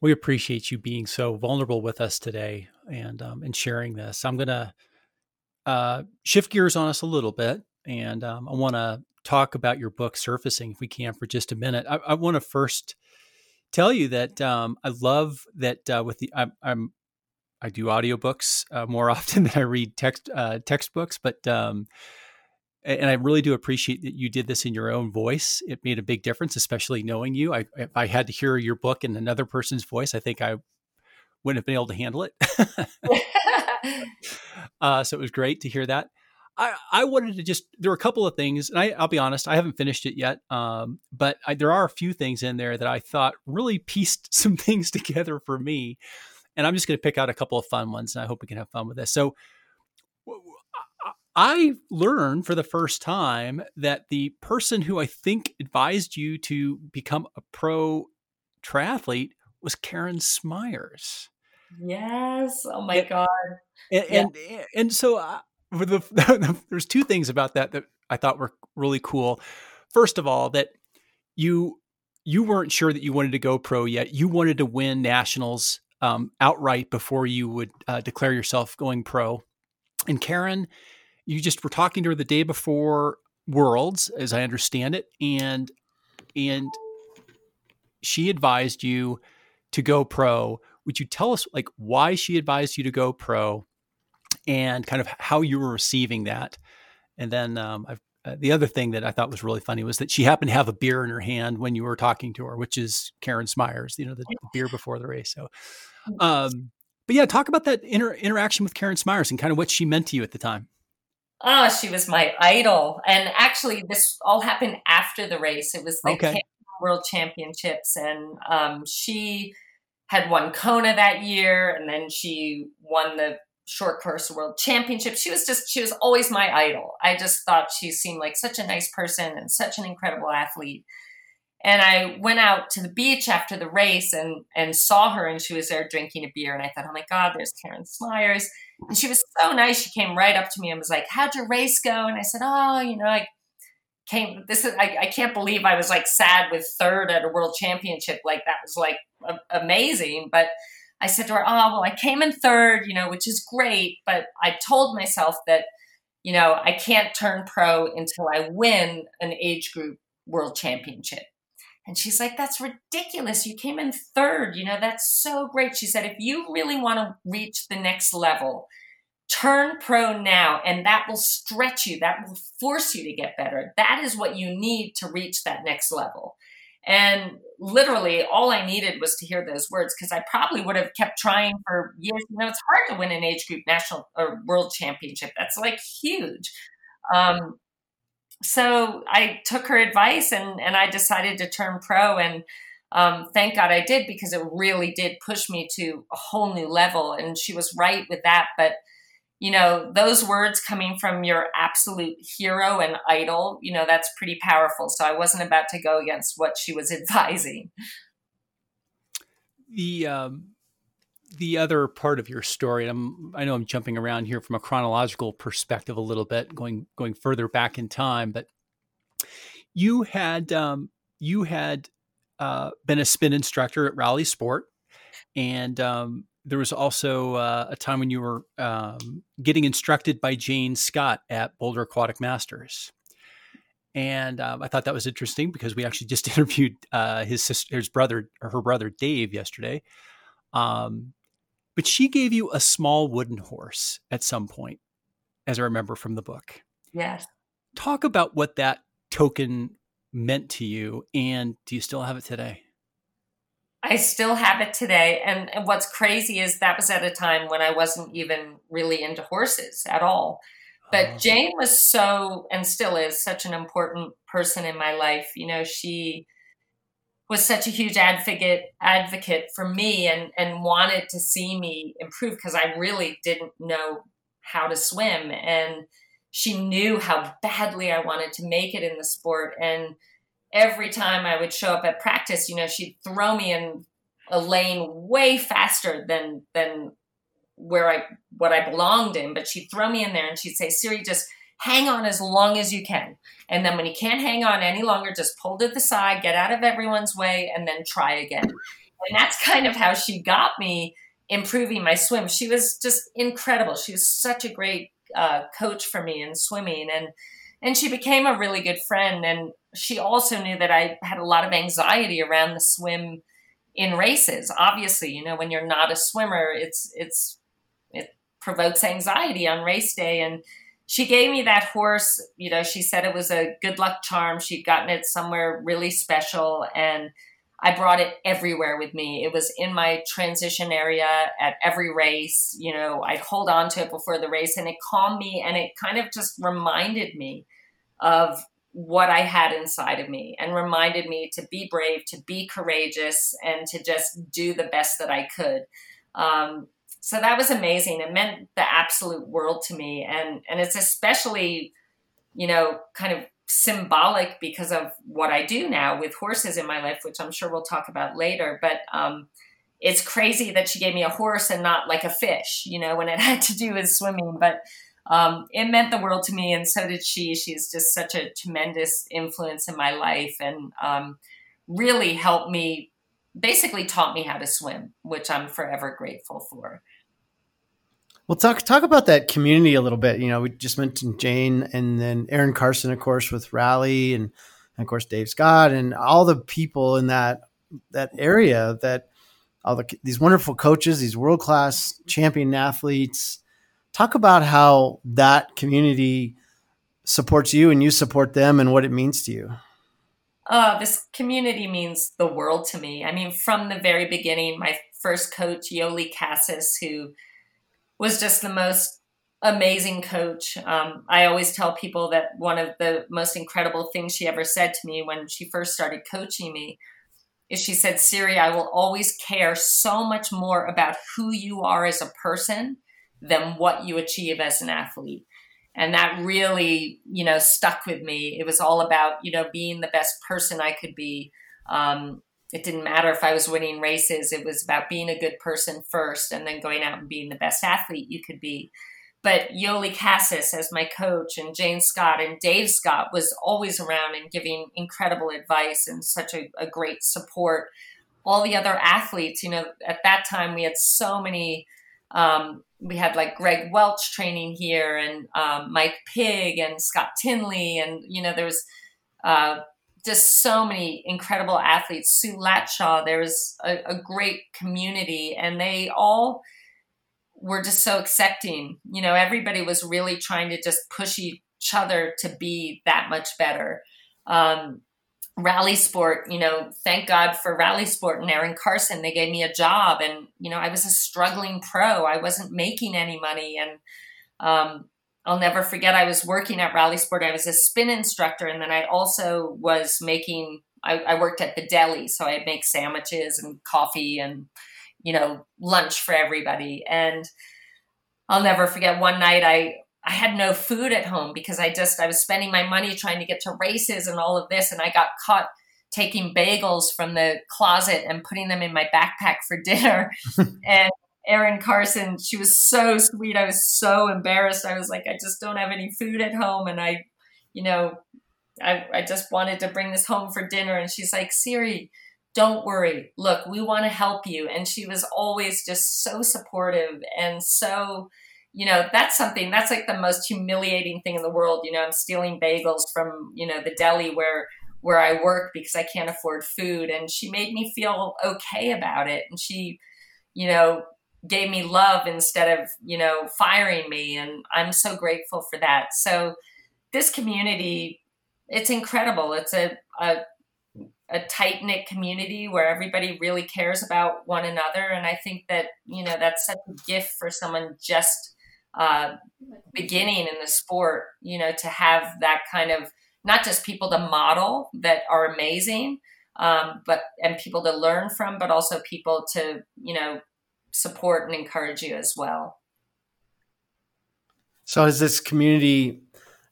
We appreciate you being so vulnerable with us today and um, and sharing this. I'm gonna uh, shift gears on us a little bit, and um, I want to talk about your book, Surfacing, if we can, for just a minute. I, I want to first tell you that um, I love that uh, with the I'm, I'm I do audiobooks uh, more (laughs) often than I read text uh, textbooks, but um, and I really do appreciate that you did this in your own voice. It made a big difference, especially knowing you. I, if I had to hear your book in another person's voice, I think I wouldn't have been able to handle it. (laughs) uh, so it was great to hear that. I, I wanted to just there were a couple of things, and I, will be honest, I haven't finished it yet. Um, but I, there are a few things in there that I thought really pieced (laughs) some things together for me, and I'm just going to pick out a couple of fun ones, and I hope we can have fun with this. So I learned for the first time that the person who I think advised you to become a pro triathlete was Karen Smyers. Yes. Oh my and, god. And, yeah. and and, so uh, (laughs) the, there's two things about that that I thought were really cool. First of all, that you you weren't sure that you wanted to go pro yet. You wanted to win nationals um, outright before you would uh, declare yourself going pro. And Karen you just were talking to her the day before Worlds, as I understand it, and and she advised you to go pro. Would you tell us like why she advised you to go pro, and kind of how you were receiving that? And then um, uh, the other thing that I thought was really funny was that she happened to have a beer in her hand when you were talking to her, which is Karen Smyers, you know, the, the beer before the race. So, um, but yeah, talk about that inter- interaction with Karen Smyers and kind of what she meant to you at the time. Oh, she was my idol. And actually, this all happened after the race. It was the okay. World Championships, and um, she had won Kona that year, and then she won the short course world championship. She was just, she was always my idol. I just thought she seemed like such a nice person and such an incredible athlete. And I went out to the beach after the race and and saw her, and she was there drinking a beer. And I thought, oh my God, there's Karen Smyers. And she was so nice. She came right up to me and was like, How'd your race go? And I said, Oh, you know, I came, this is, I, I can't believe I was like sad with third at a world championship. Like that was like a- amazing. But I said to her, Oh, well, I came in third, you know, which is great. But I told myself that, you know, I can't turn pro until I win an age group world championship. And she's like, That's ridiculous. You came in third. You know, that's so great. She said, If you really want to reach the next level, turn pro now, and that will stretch you. That will force you to get better. That is what you need to reach that next level. And literally, all I needed was to hear those words because I probably would have kept trying for years. You know, it's hard to win an age group national or world championship. That's like huge. Um, so I took her advice and and I decided to turn pro and um, thank God I did because it really did push me to a whole new level. And she was right with that. But you know, those words coming from your absolute hero and idol, you know, that's pretty powerful. So I wasn't about to go against what she was (laughs) advising. The um, the other part of your story, I'm, I know I'm jumping around here from a chronological perspective a little bit, going going further back in time, but you had um, you had uh, been a spin instructor at Rally Sport, and um, there was also uh, a time when you were um, getting instructed by Jane Scott at Boulder Aquatic Masters. And um, I thought that was interesting because we actually just (laughs) interviewed uh, his sister, his brother, or her brother Dave yesterday. Um, but she gave you a small wooden horse at some point, as I remember from the book. Yes. Talk about what that token meant to you, and do you still have it today? I still have it today. And, and what's crazy is that was at a time when I wasn't even really into horses at all. But oh. Jane was so, and still is, such an important person in my life. You know, she was such a huge advocate advocate for me and and wanted to see me improve because I really didn't know how to swim. And she knew how badly I wanted to make it in the sport. And every time I would show up at practice, you know, she'd throw me in a lane way faster than than where I what I belonged in, but she'd throw me in there and she'd say, Siri, just hang on as long as you can. And then when you can't hang on any longer, just pull to the side, get out of everyone's way, and then try again. And that's kind of how she got me improving my swim. She was just incredible. She was such a great uh, coach for me in swimming, and and she became a really good friend. And she also knew that I had a lot of anxiety around the swim in races. Obviously, you know, when you're not a swimmer, it's it's it provokes anxiety on race day. And she gave me that horse. You know, she said it was a good luck charm. She'd gotten it somewhere really special, and I brought it everywhere with me. It was in my transition area at every race. You know, I'd hold on to it before the race, and it calmed me, and it kind of just reminded me of what I had inside of me and reminded me to be brave, to be courageous, and to just do the best that I could. Um, so that was amazing. It meant the absolute world to me, and and it's especially, you know, kind of symbolic because of what I do now with horses in my life, which I'm sure we'll talk about later. But um, it's crazy that she gave me a horse and not like a fish, you know, when it (laughs) had to do with swimming. But um, it meant the world to me, and so did she. She's just such a tremendous influence in my life, and um, really helped me. Basically, taught me how to swim, which I'm forever grateful for. Well, talk talk about that community a little bit. You know, we just mentioned Jane, and then Erin Carson, of course, with Rally, and, and of course Dave Scott, and all the people in that that area that all the these wonderful coaches, these world class champion athletes Talk about how that community supports you and you support them and what it means to you. Uh, this community means the world to me. I mean, from the very beginning, my first coach, Yoli Cassis, who was just the most amazing coach. Um, I always tell people that one of the most incredible things she ever said to me when she first started coaching me is she said, Siri, I will always care so much more about who you are as a person than what you achieve as an athlete. And that really, you know, stuck with me. It was all about, you know, being the best person I could be. Um, it didn't matter if I was winning races. It was about being a good person first and then going out and being the best athlete you could be. But Yoli Cassis as my coach and Jane Scott and Dave Scott was always around and giving incredible advice and such a, a great support. All the other athletes, you know, at that time we had so many um, we had like Greg Welch training here and um, Mike Pigg, and Scott Tinley. And, you know, there was uh, just so many incredible athletes. Sue Latshaw, there was a, a, great community and they all were just so accepting. You know, everybody was really trying to just push each other to be that much better. Um, rally sport, you know, thank God for rally sport and Erin Carson. They gave me a job and, you know, I was a struggling pro. I wasn't making any money. And um, I'll never forget, I was working at rally sport. I was a spin instructor. And then I also was making, I, I worked at the deli. So I'd make sandwiches and coffee and, you know, lunch for everybody. And I'll never forget one night I I had no food at home because I just I was spending my money trying to get to races and all of this and I got caught taking bagels from the closet and putting them in my backpack for dinner (laughs) and Erin Carson she was so sweet I was so embarrassed I was like I just don't have any food at home and I you know I, I just wanted to bring this home for dinner. And she's like, Siri, don't worry. Look, we want to help you. And she was always just so supportive and so, you know, that's something that's like the most humiliating thing in the world. You know, I'm stealing bagels from, you know, the deli where where I work because I can't afford food. And she made me feel okay about it. And she, you know, gave me love instead of, you know, firing me. And I'm so grateful for that. So this community, it's incredible. It's a, a, a tight knit community where everybody really cares about one another. And I think that, you know, that's such a gift for someone just uh, beginning in the sport, you know, to have that kind of not just people to model that are amazing, um, but and people to learn from, but also people to you know support and encourage you as well. So, is this community?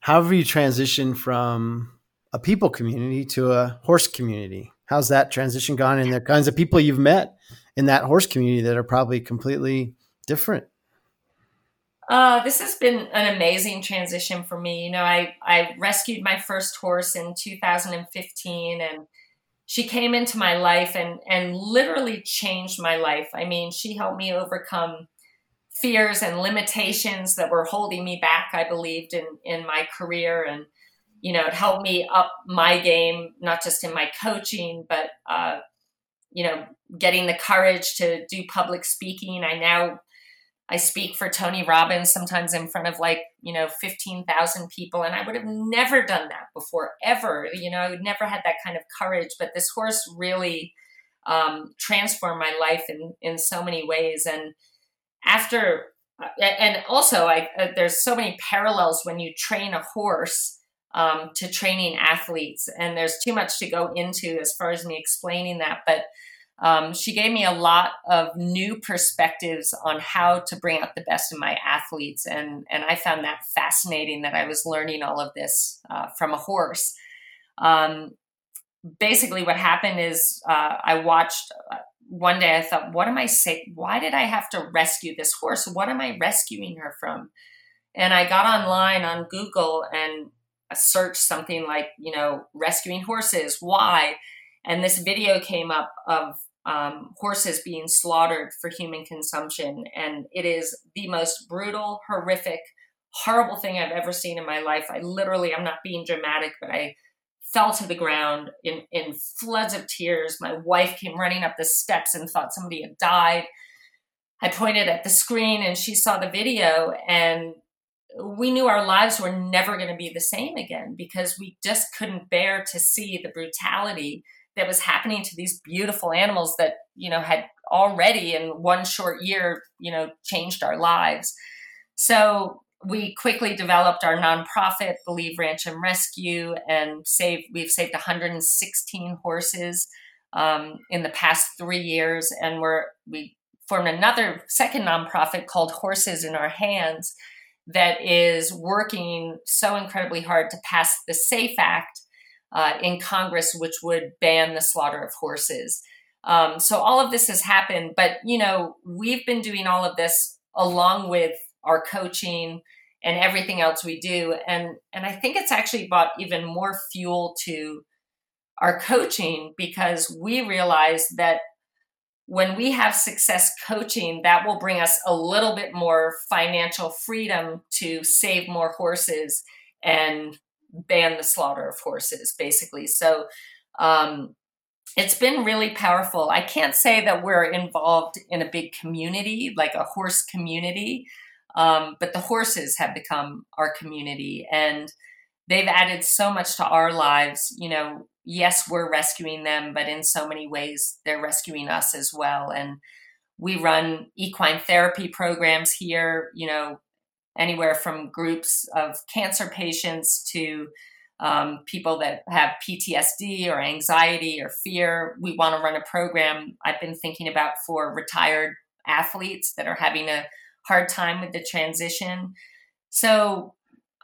How have you transitioned from a people community to a horse community? How's that transition gone? And the kinds of people you've met in that horse community that are probably completely different. Uh, this has been an amazing transition for me. You know, I, I rescued my first horse in 2015 and she came into my life and, and literally changed my life. I mean, she helped me overcome fears and limitations that were holding me back, I believed, in, in my career. And, you know, it helped me up my game, not just in my coaching, but, uh, you know, getting the courage to do public speaking. I now I speak for Tony Robbins sometimes in front of like, you know, 15,000 people. And I would have never done that before, ever. You know, I would never had that kind of courage. But this horse really um, transformed my life in, in so many ways. And after, and also, I, uh, there's so many parallels when you train a horse um, to training athletes. And there's too much to go into as far as me explaining that. But um, she gave me a lot of new perspectives on how to bring out the best in my athletes, and and I found that fascinating that I was learning all of this uh, from a horse. Um, basically, what happened is uh, I watched. Uh, one day I thought, what am I saying? Why did I have to rescue this horse? What am I rescuing her from? And I got online on Google and searched something like, you know, rescuing horses. Why? And this video came up of um, horses being slaughtered for human consumption. And it is the most brutal, horrific, horrible thing I've ever seen in my life. I literally, I'm not being dramatic, but I fell to the ground in, in floods of tears. My wife came running up the steps and thought somebody had died. I pointed at the screen and she saw the video and we knew our lives were never going to be the same again because we just couldn't bear to see the brutality that was happening to these beautiful animals that you know had already in one short year you know changed our lives. So we quickly developed our nonprofit believe ranch and rescue and saved we've saved 116 horses um, in the past three years. And we're we formed another second nonprofit called horses in our hands that is working so incredibly hard to pass the safe act uh, in Congress, which would ban the slaughter of horses. Um, so all of this has happened, but you know we've been doing all of this along with our coaching and everything else we do, and and I think it's actually brought even more fuel to our coaching because we realize that when we have success coaching, that will bring us a little bit more financial freedom to save more horses and ban the slaughter of horses, basically. So um, it's been really powerful. I can't say that we're involved in a big community, like a horse community, um, but the horses have become our community and they've added so much to our lives. You know, yes, we're rescuing them, but in so many ways, they're rescuing us as well. And we run equine therapy programs here, you know, anywhere from groups of cancer patients to um, people that have PTSD or anxiety or fear. We want to run a program I've been thinking about for retired athletes that are having a hard time with the transition. So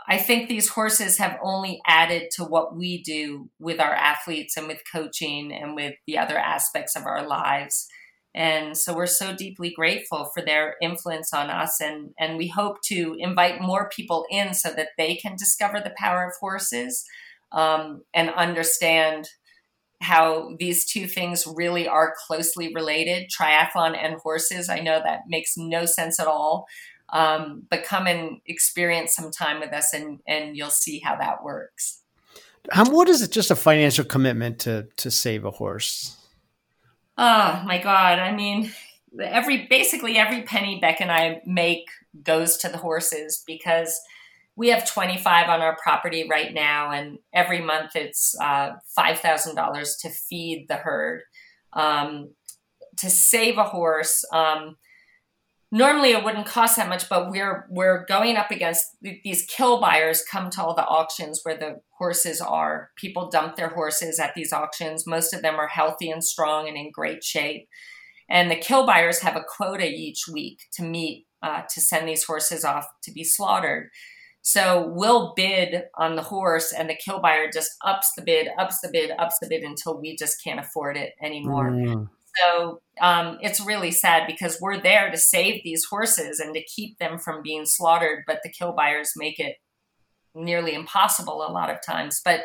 I think these horses have only added to what we do with our athletes and with coaching and with the other aspects of our lives. And so we're so deeply grateful for their influence on us. And, and we hope to invite more people in so that they can discover the power of horses. um, and understand how these two things really are closely related triathlon and horses. I know that makes no sense at all. Um, but come and experience some time with us and, and you'll see how that works. What is it? Just a financial commitment to to save a horse? Oh my God. I mean, every basically every penny Bek and I make goes to the horses because we have 25 on our property right now, and every month it's uh, $5,000 to feed the herd. Um, to save a horse, um, normally it wouldn't cost that much, but we're we're going up against these kill buyers come to all the auctions where the horses are. People dump their horses at these auctions. Most of them are healthy and strong and in great shape. And the kill buyers have a quota each week to meet uh, to send these horses off to be slaughtered. So we'll bid on the horse, and the kill buyer just ups the bid, ups the bid, ups the bid until we just can't afford it anymore. Mm. So um, it's really sad because we're there to save these horses and to keep them from being slaughtered, but the kill buyers make it nearly impossible a lot of times. But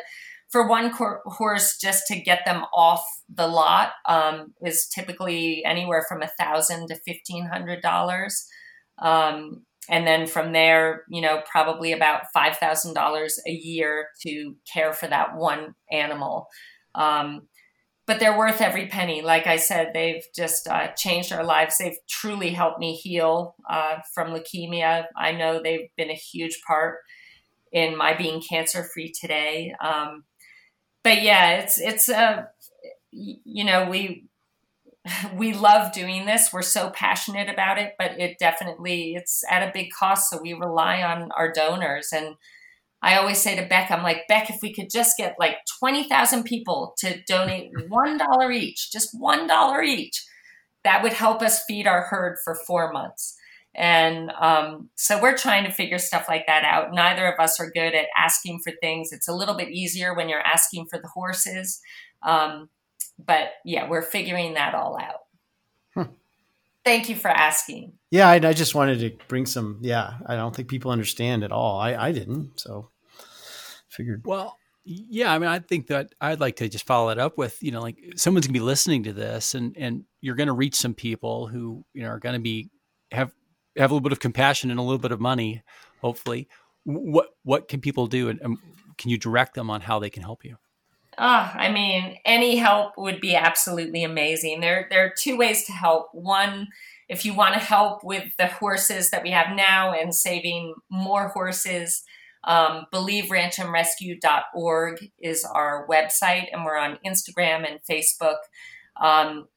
for one cor- horse, just to get them off the lot um, is typically anywhere from a thousand to fifteen hundred dollars. Um, and then from there, you know, probably about five thousand dollars a year to care for that one animal. Um, but they're worth every penny. Like I said, they've just uh, changed our lives. They've truly helped me heal uh, from leukemia. I know they've been a huge part in my being cancer free today. Um, but yeah, it's it's a uh, you know we (laughs) we love doing this. We're so passionate about it, but it definitely it's at a big cost. So we rely on our donors and I always say to Bek, I'm like, Bek, if we could just get like 20,000 people to donate (laughs) $1 each, just $1 each, that would help us feed our herd for four months. And um, so we're trying to figure stuff like that out. Neither of us are good at asking for things. It's a little bit easier when you're asking for the horses. Um, but yeah, we're figuring that all out. Thank you for asking. Yeah, I, I, just wanted to bring some. Yeah, I don't think people understand at all. I, I didn't. So figured. Well, yeah, I mean, I think that I'd like to just follow it up with, you know, like someone's gonna be listening to this, and and you're gonna reach some people who you know are gonna be have have a little bit of compassion and a little bit of money, hopefully. What what can people do, and, and can you direct them on how they can help you? Oh, I mean, any help would be absolutely amazing. There, there are two ways to help. One, if you want to help with the horses that we have now and saving more horses, um, BelieveRanchAndRescue.org is our website, and we're on Instagram and Facebook. Um,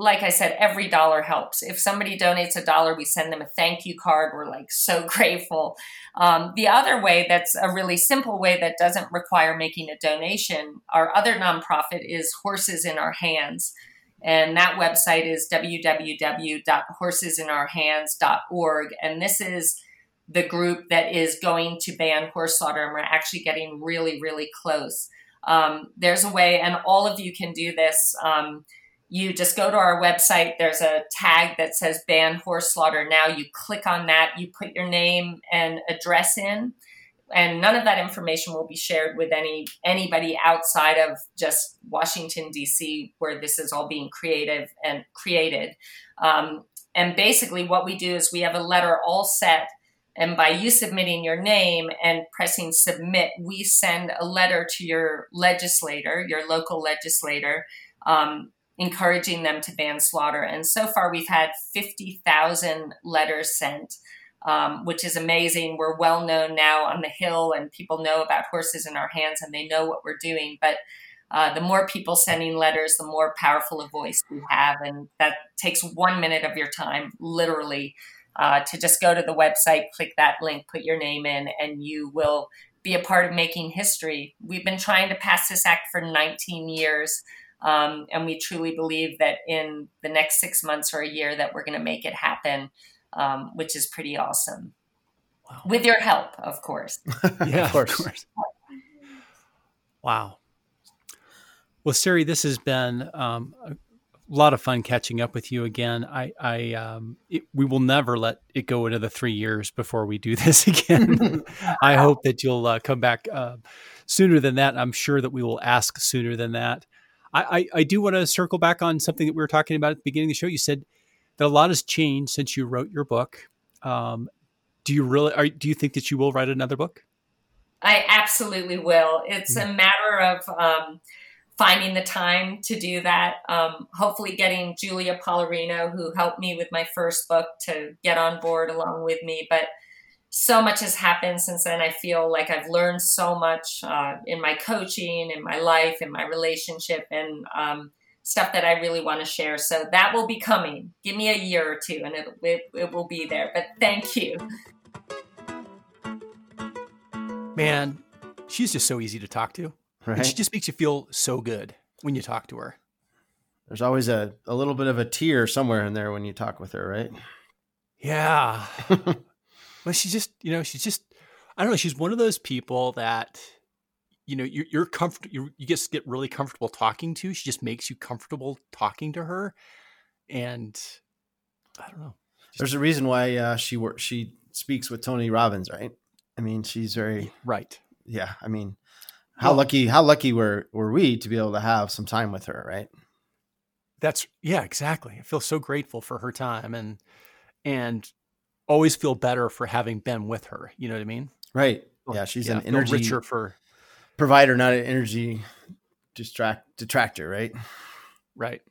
like I said, every dollar helps. If somebody donates a dollar, we send them a thank you card. We're like so (laughs) grateful. Um, the other way, that's a really simple way that doesn't require making a donation, our other nonprofit is Horses in Our Hands. And that website is www.horsesinourhands.org. And this is the group that is going to ban horse slaughter, and we're actually getting really, really close. Um, there's a way, and all of you can do this. Um, you just go to our website. There's a tag that says ban horse slaughter now. You click on that, you put your name and address in, and none of that information will be shared with any anybody outside of just Washington D.C., where this is all being creative and created. Um, and basically, what we do is we have a letter all set and by you submitting your name and pressing submit, we send a letter to your legislator, your local legislator, um, encouraging them to ban slaughter. And so far, we've had 50,000 letters sent, um, which is amazing. We're well known now on the Hill, and people know about horses in our hands and they know what we're doing. But uh, the more people sending letters, the more powerful a voice we have. And that takes one minute of your time, literally uh, to just go to the website, click that link, put your name in, and you will be a part of making history. We've been trying to pass this act for 19 years. Um, and we truly believe that in the next six months or a year that we're going to make it happen, um, which is pretty awesome. Wow. With your help, of course. (laughs) yeah, of course. of course. Wow. Well, Siri, this has been um, a lot of fun catching up with you again. I, I, um, it, we will never let it go another three years before we do (laughs) this again. I hope that you'll uh, come back uh, sooner than that. I'm sure that we will ask sooner than that. I, I, I do want to circle back on something that we were talking about at the beginning of the show. You said that a lot has changed since you wrote your book. Um, do you really? Are, do you think that you will write another book? I absolutely will. It's a matter of um, finding the time to do that. Um, hopefully, getting Julia Polloreno, who helped me with my first book, to get on board along with me. But so much has happened since then. I feel like I've learned so much uh, in my coaching, in my life, in my relationship, and um, stuff that I really want to share. So that will be coming. Give me a year or two, and it, it, it will be there. But thank you. Man, she's just so easy to talk to. Right. And she just makes you feel so good when you talk to her. There's always a, a little bit of a tear somewhere in there when you talk with her, right? Yeah. (laughs) well, she just, you know, she's just, I don't know. She's one of those people that, you know, you're, you're comfortable, you, you just get really comfortable talking to. She just makes you comfortable talking to her. And I don't know. There's a reason why uh, she works. She speaks with Tony Robbins, right? I mean, she's very Right. yeah. I mean, how lucky how lucky were were we to be able to have some time with her, right? That's yeah, exactly. I feel so grateful for her time and and always feel better for having been with her. You know what I mean? Right. Yeah, she's Yeah, an energy richer for provider, not an energy distract detractor, right? right.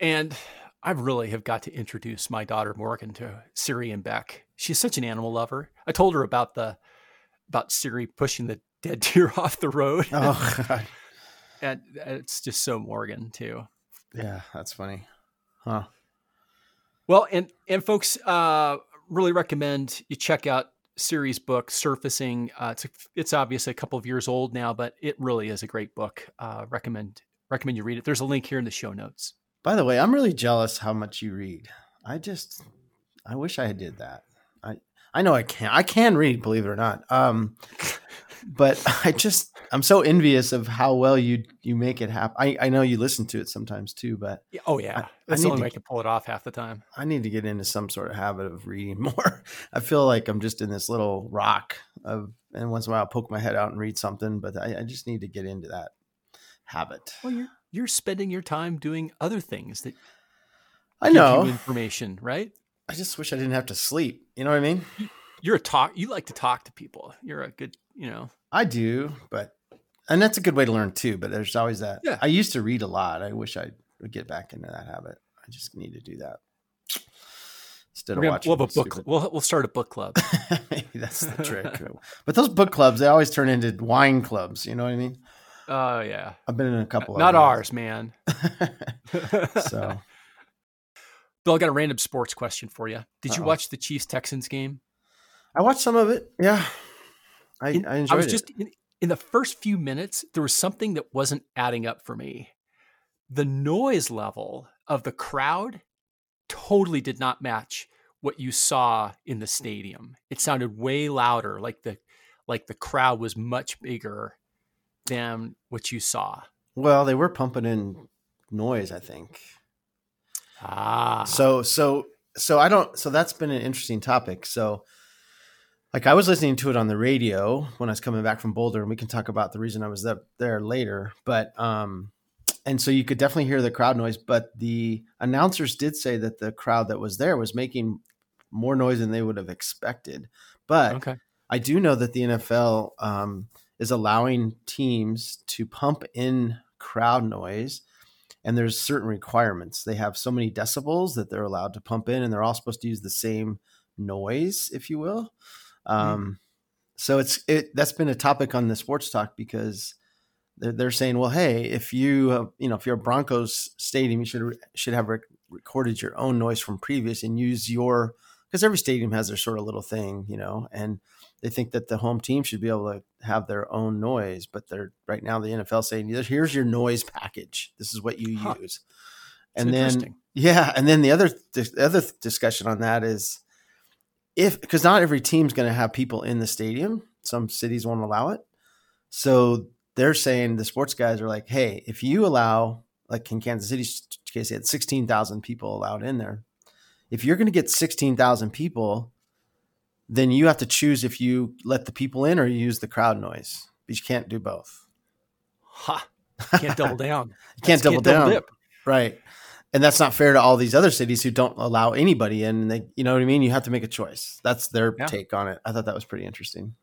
And I really have got to introduce my daughter Morgan to Siri and Bek. She's such an animal lover. I told her about the about Siri pushing the dead (laughs) deer off the road. Oh, (laughs) God. and it's just so Morgan too. yeah, that's funny, huh? Well, and and folks, uh, really recommend you check out Siri's book, Surfacing. Uh, it's a, it's obviously a couple of years old now, but it really is a great book. Uh, recommend recommend you read it. There's a link here in the show notes. By the way, I'm really jealous how much you read. I just, I wish I did that. I, I know I can. I can read, believe it or not. Um, but (laughs) I just, I'm so envious of how well you you make it happen. I, I know you listen to it sometimes too, but oh yeah, I- I that's the only to- way I can pull it off half the time. I need to get into some sort of habit of reading (laughs) more. I feel like I'm just in this little rock of, and once in a while I'll poke my head out and read something, but I, I just need to get into that habit. Well, you're you're spending your time doing other things that I know. you information, right? I just wish I didn't have to sleep. You know what I mean? You're a talk. You like to talk to people. You're a good, you know. I do, but and that's a good way to learn too. But there's always that. Yeah. I used to read a lot. I wish I would get back into that habit. I just need to do that instead We're of watching. we'll have a book. stupid- We'll we'll start a book club. (laughs) That's the trick. (laughs) but those book clubs, they always turn into wine clubs. You know what I mean? Oh yeah, I've been in a couple. Of not ours, man. (laughs) so Bill, I got a random sports question for you. Did you Uh-oh. watch the Chiefs Texans game? I watched some of it. Yeah, I, In- I enjoyed was it. just in, in the first few minutes, there was something that wasn't adding up for me. The noise level of the crowd totally did not match what you saw in the stadium. It sounded way louder, like the like the crowd was much bigger than what you saw. well, they were pumping in noise. I think. Ah, So so so I don't so that's been an interesting topic. So like I was listening to it on the radio when I was coming back from Boulder, and we can talk about the reason I was up there later. But um and so you could definitely hear the crowd noise, but the announcers did say that the crowd that was there was making more noise than they would have expected. But okay. I do know that the NFL um, is allowing teams to pump in crowd noise, and there's certain requirements. They have so many decibels that they're allowed to pump in, and they're all supposed to use the same noise, if you will. Um, So it's it that's been a topic on the sports talk because they're, they're saying, well, hey, if you uh, you know if you're a Broncos stadium, you should should have rec- recorded your own noise from previous and use your because every stadium has their sort of little thing, you know, and they think that the home team should be able to have their own noise, but they're right now the NFL saying here's your noise package. This is what you Huh. use. That's And then yeah, and then the other the other discussion on that is if because not every team's going to have people in the stadium. Some cities won't allow it. So they're saying the sports guys are like, hey, if you allow like in Kansas City case, they had sixteen thousand people allowed in there. If you're going to get sixteen thousand people, then you have to choose if you let the people in or you use the crowd noise. But you can't do both. Ha! Can't double down. You (laughs) can't That's- double down. dip. Right. And that's not fair to all these other cities who don't allow anybody in. And they, you know what I mean? You have to make a choice. That's their Yeah. take on it. I thought that was pretty interesting.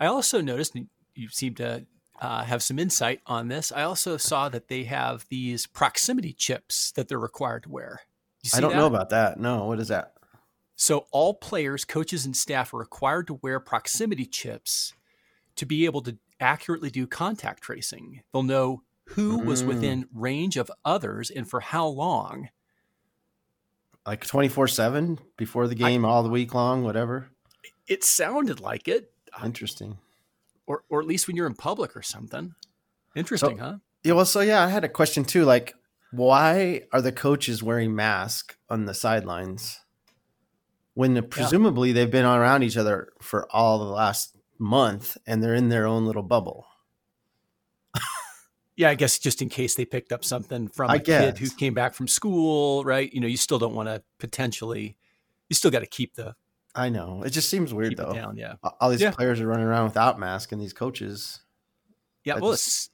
I also noticed you seem to uh, have some insight on this. I also saw that they have these proximity chips that they're required to wear. I don't that? know about that. No, what is that? So all players, coaches, and staff are required to wear proximity chips to be able to accurately do contact tracing. They'll know who was Mm. within range of others and for how long. Like 24 7 before the game, all the week long, whatever? It sounded like it, Interesting. or or at least when you're in public or something. Interesting, huh? Yeah, well, so yeah, I had a question too. Like, why are the coaches wearing masks on the sidelines when the, presumably they've been around each other for all the last month and they're in their own little bubble? (laughs) Yeah, I guess just in case they picked up something from I a kid who came back from school, right? You know, you still don't want to potentially. You still got to keep the I know it just seems weird though. down. Yeah, All these Yeah. players are running around without masks, and these coaches. yeah. I Well, just- it's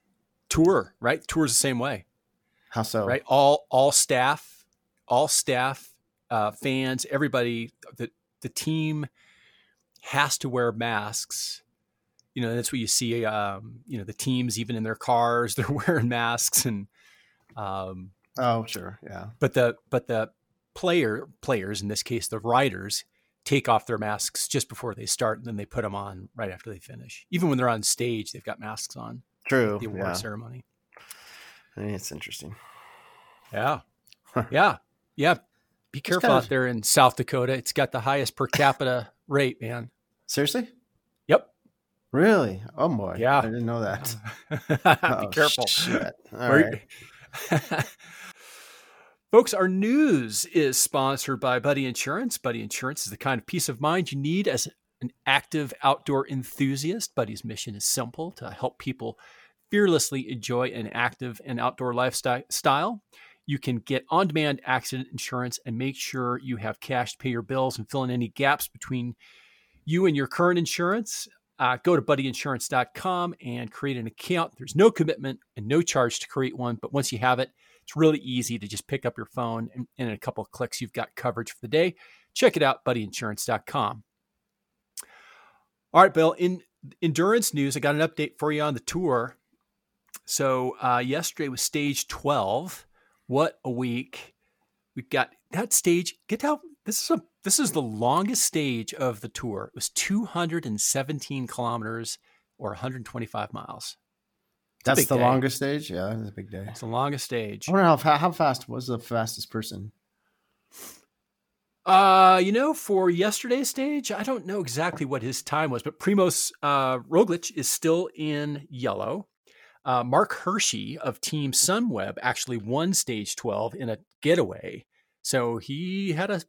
tour, right? Tour's the same way. How so? right? All all staff, all staff, uh, fans, everybody. The the team has to wear masks. You know, that's what you see. Um, you know, the teams even in their cars, (laughs) they're wearing masks, and um, Oh, sure. Yeah. but the but the player players in this case, the riders take off their masks just before they start, and then they put them on right after they finish. Even when they're on stage, they've got masks on. True. The award Yeah. ceremony. I mean, it's interesting. Yeah. Yeah. Yeah. Be careful kind out of- there in South Dakota. It's got the highest per capita rate, man. Seriously? Really? Oh boy. Yeah. I didn't know that. (laughs) Be Oh, careful. Shit. (laughs) All (laughs) Folks, our news is sponsored by Buddy Insurance. Buddy Insurance is the kind of peace of mind you need as an active outdoor enthusiast. Buddy's mission is simple to help people fearlessly enjoy an active and outdoor lifestyle. You can get on demand accident insurance and make sure you have cash to pay your bills and fill in any gaps between you and your current insurance. Uh, go to buddyinsurance.com and create an account. There's no commitment and no charge to create one, but once you have it, it's really easy to just pick up your phone and, and in a couple of clicks, you've got coverage for the day. Check it out, buddyinsurance.com. All right, Bill, in endurance news, I got an update for you on the tour. So, uh, yesterday was stage 12. What a week. We've got that stage. Get out. This is a this is the longest stage of the tour. It was 217 kilometers or 125 miles. It's That's the day. longest stage. Yeah, that's a big day. It's the longest stage. I wonder how fa- how fast was the fastest person? Uh, you know, for yesterday's stage, I don't know exactly what his time was, but Primoz uh, Roglic is still in yellow. Uh, Marc Hirschi of Team Sunweb actually won stage 12 in a getaway. So he had a,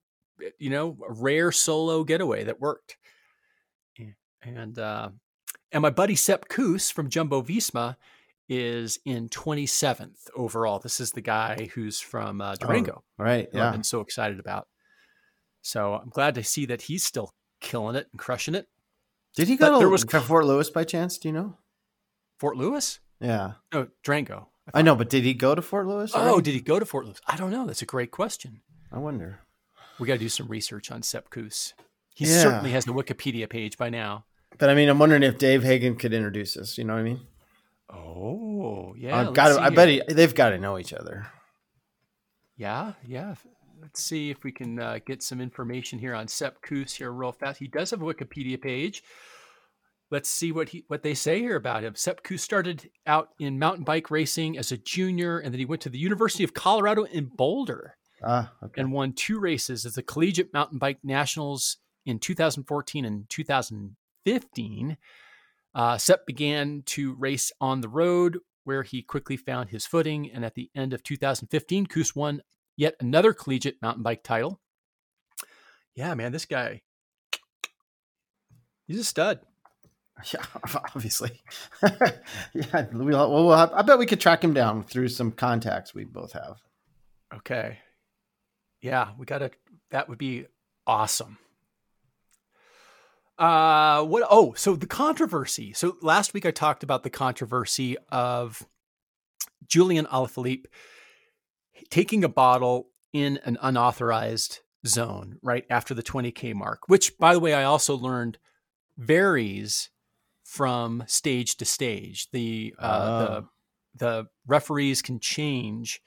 you know, a rare solo getaway that worked. And, uh, and my buddy Sepp Kuss from Jumbo Visma is in 27th overall. This is the guy who's from uh, Durango Right. Yeah. I've been so excited about. So I'm glad to see that he's still killing it and crushing it. Did he go to there was- to Fort Lewis by chance? Do you know? Fort Lewis? Yeah. No, Durango. I know, but did he go to Fort Lewis? Oh, did he go to Fort Lewis? I don't know. That's a great question. I wonder. We got to do some research on Sepp Kuss. He Yeah. certainly has a Wikipedia page by now. But I mean, I'm wondering if Dave Hagen could introduce us. You know what I mean? Oh, yeah. I've got. I bet he, they've got to know each other. Yeah, yeah. Let's see if we can uh, get some information here on Sepp Kuss here real fast. He does have a Wikipedia page. Let's see what he what they say here about him. Sepp Kuss started out in mountain bike racing as a junior, and then he went to the University of Colorado in Boulder Ah, okay. and won two races at the Collegiate Mountain Bike Nationals in 2014 and 2015. Uh, Sepp began to race on the road, where he quickly found his footing. And at the end of 2015, Kuss won yet another collegiate mountain bike title. Yeah, man, this guy, he's a stud. (laughs) Yeah, obviously. (laughs) yeah, we, well, we'll have, I bet we could track him down through some contacts we both have. Okay. Yeah, we got to. That would be awesome. Uh, what? Oh, so the controversy. So last week I talked about the controversy of Julian Alaphilippe taking a bottle in an unauthorized zone right after the 20k mark, which, by the way, I also learned varies from stage to stage. The uh, the Oh. the referees can change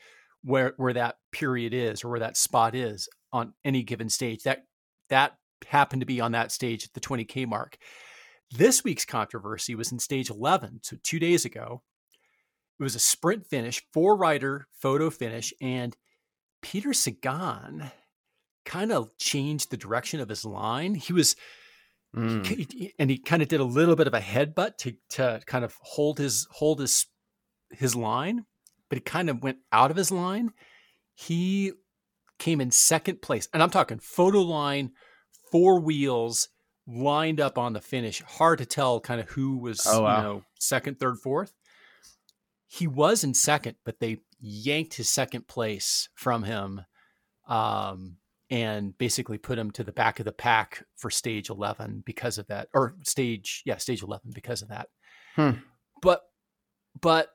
where where that period is or where that spot is on any given stage. That that happened to be on that stage at the 20k mark. This week's controversy was in stage 11, so 2 days ago. It was a sprint finish, four rider photo finish and Peter Sagan kind of changed the direction of his line. He was Mm. he- and he kind of did a little bit of a headbutt to to kind of hold his hold his his line, but he kind of went out of his line. He came in second place, and I'm talking photo line, four wheels lined up on the finish. Hard to tell kind of who was Oh, wow. you know second, third, fourth. He was in second, but they yanked his second place from him. Um, and basically put him to the back of the pack for stage 11 because of that or stage yeah stage 11 because of that Hmm. but but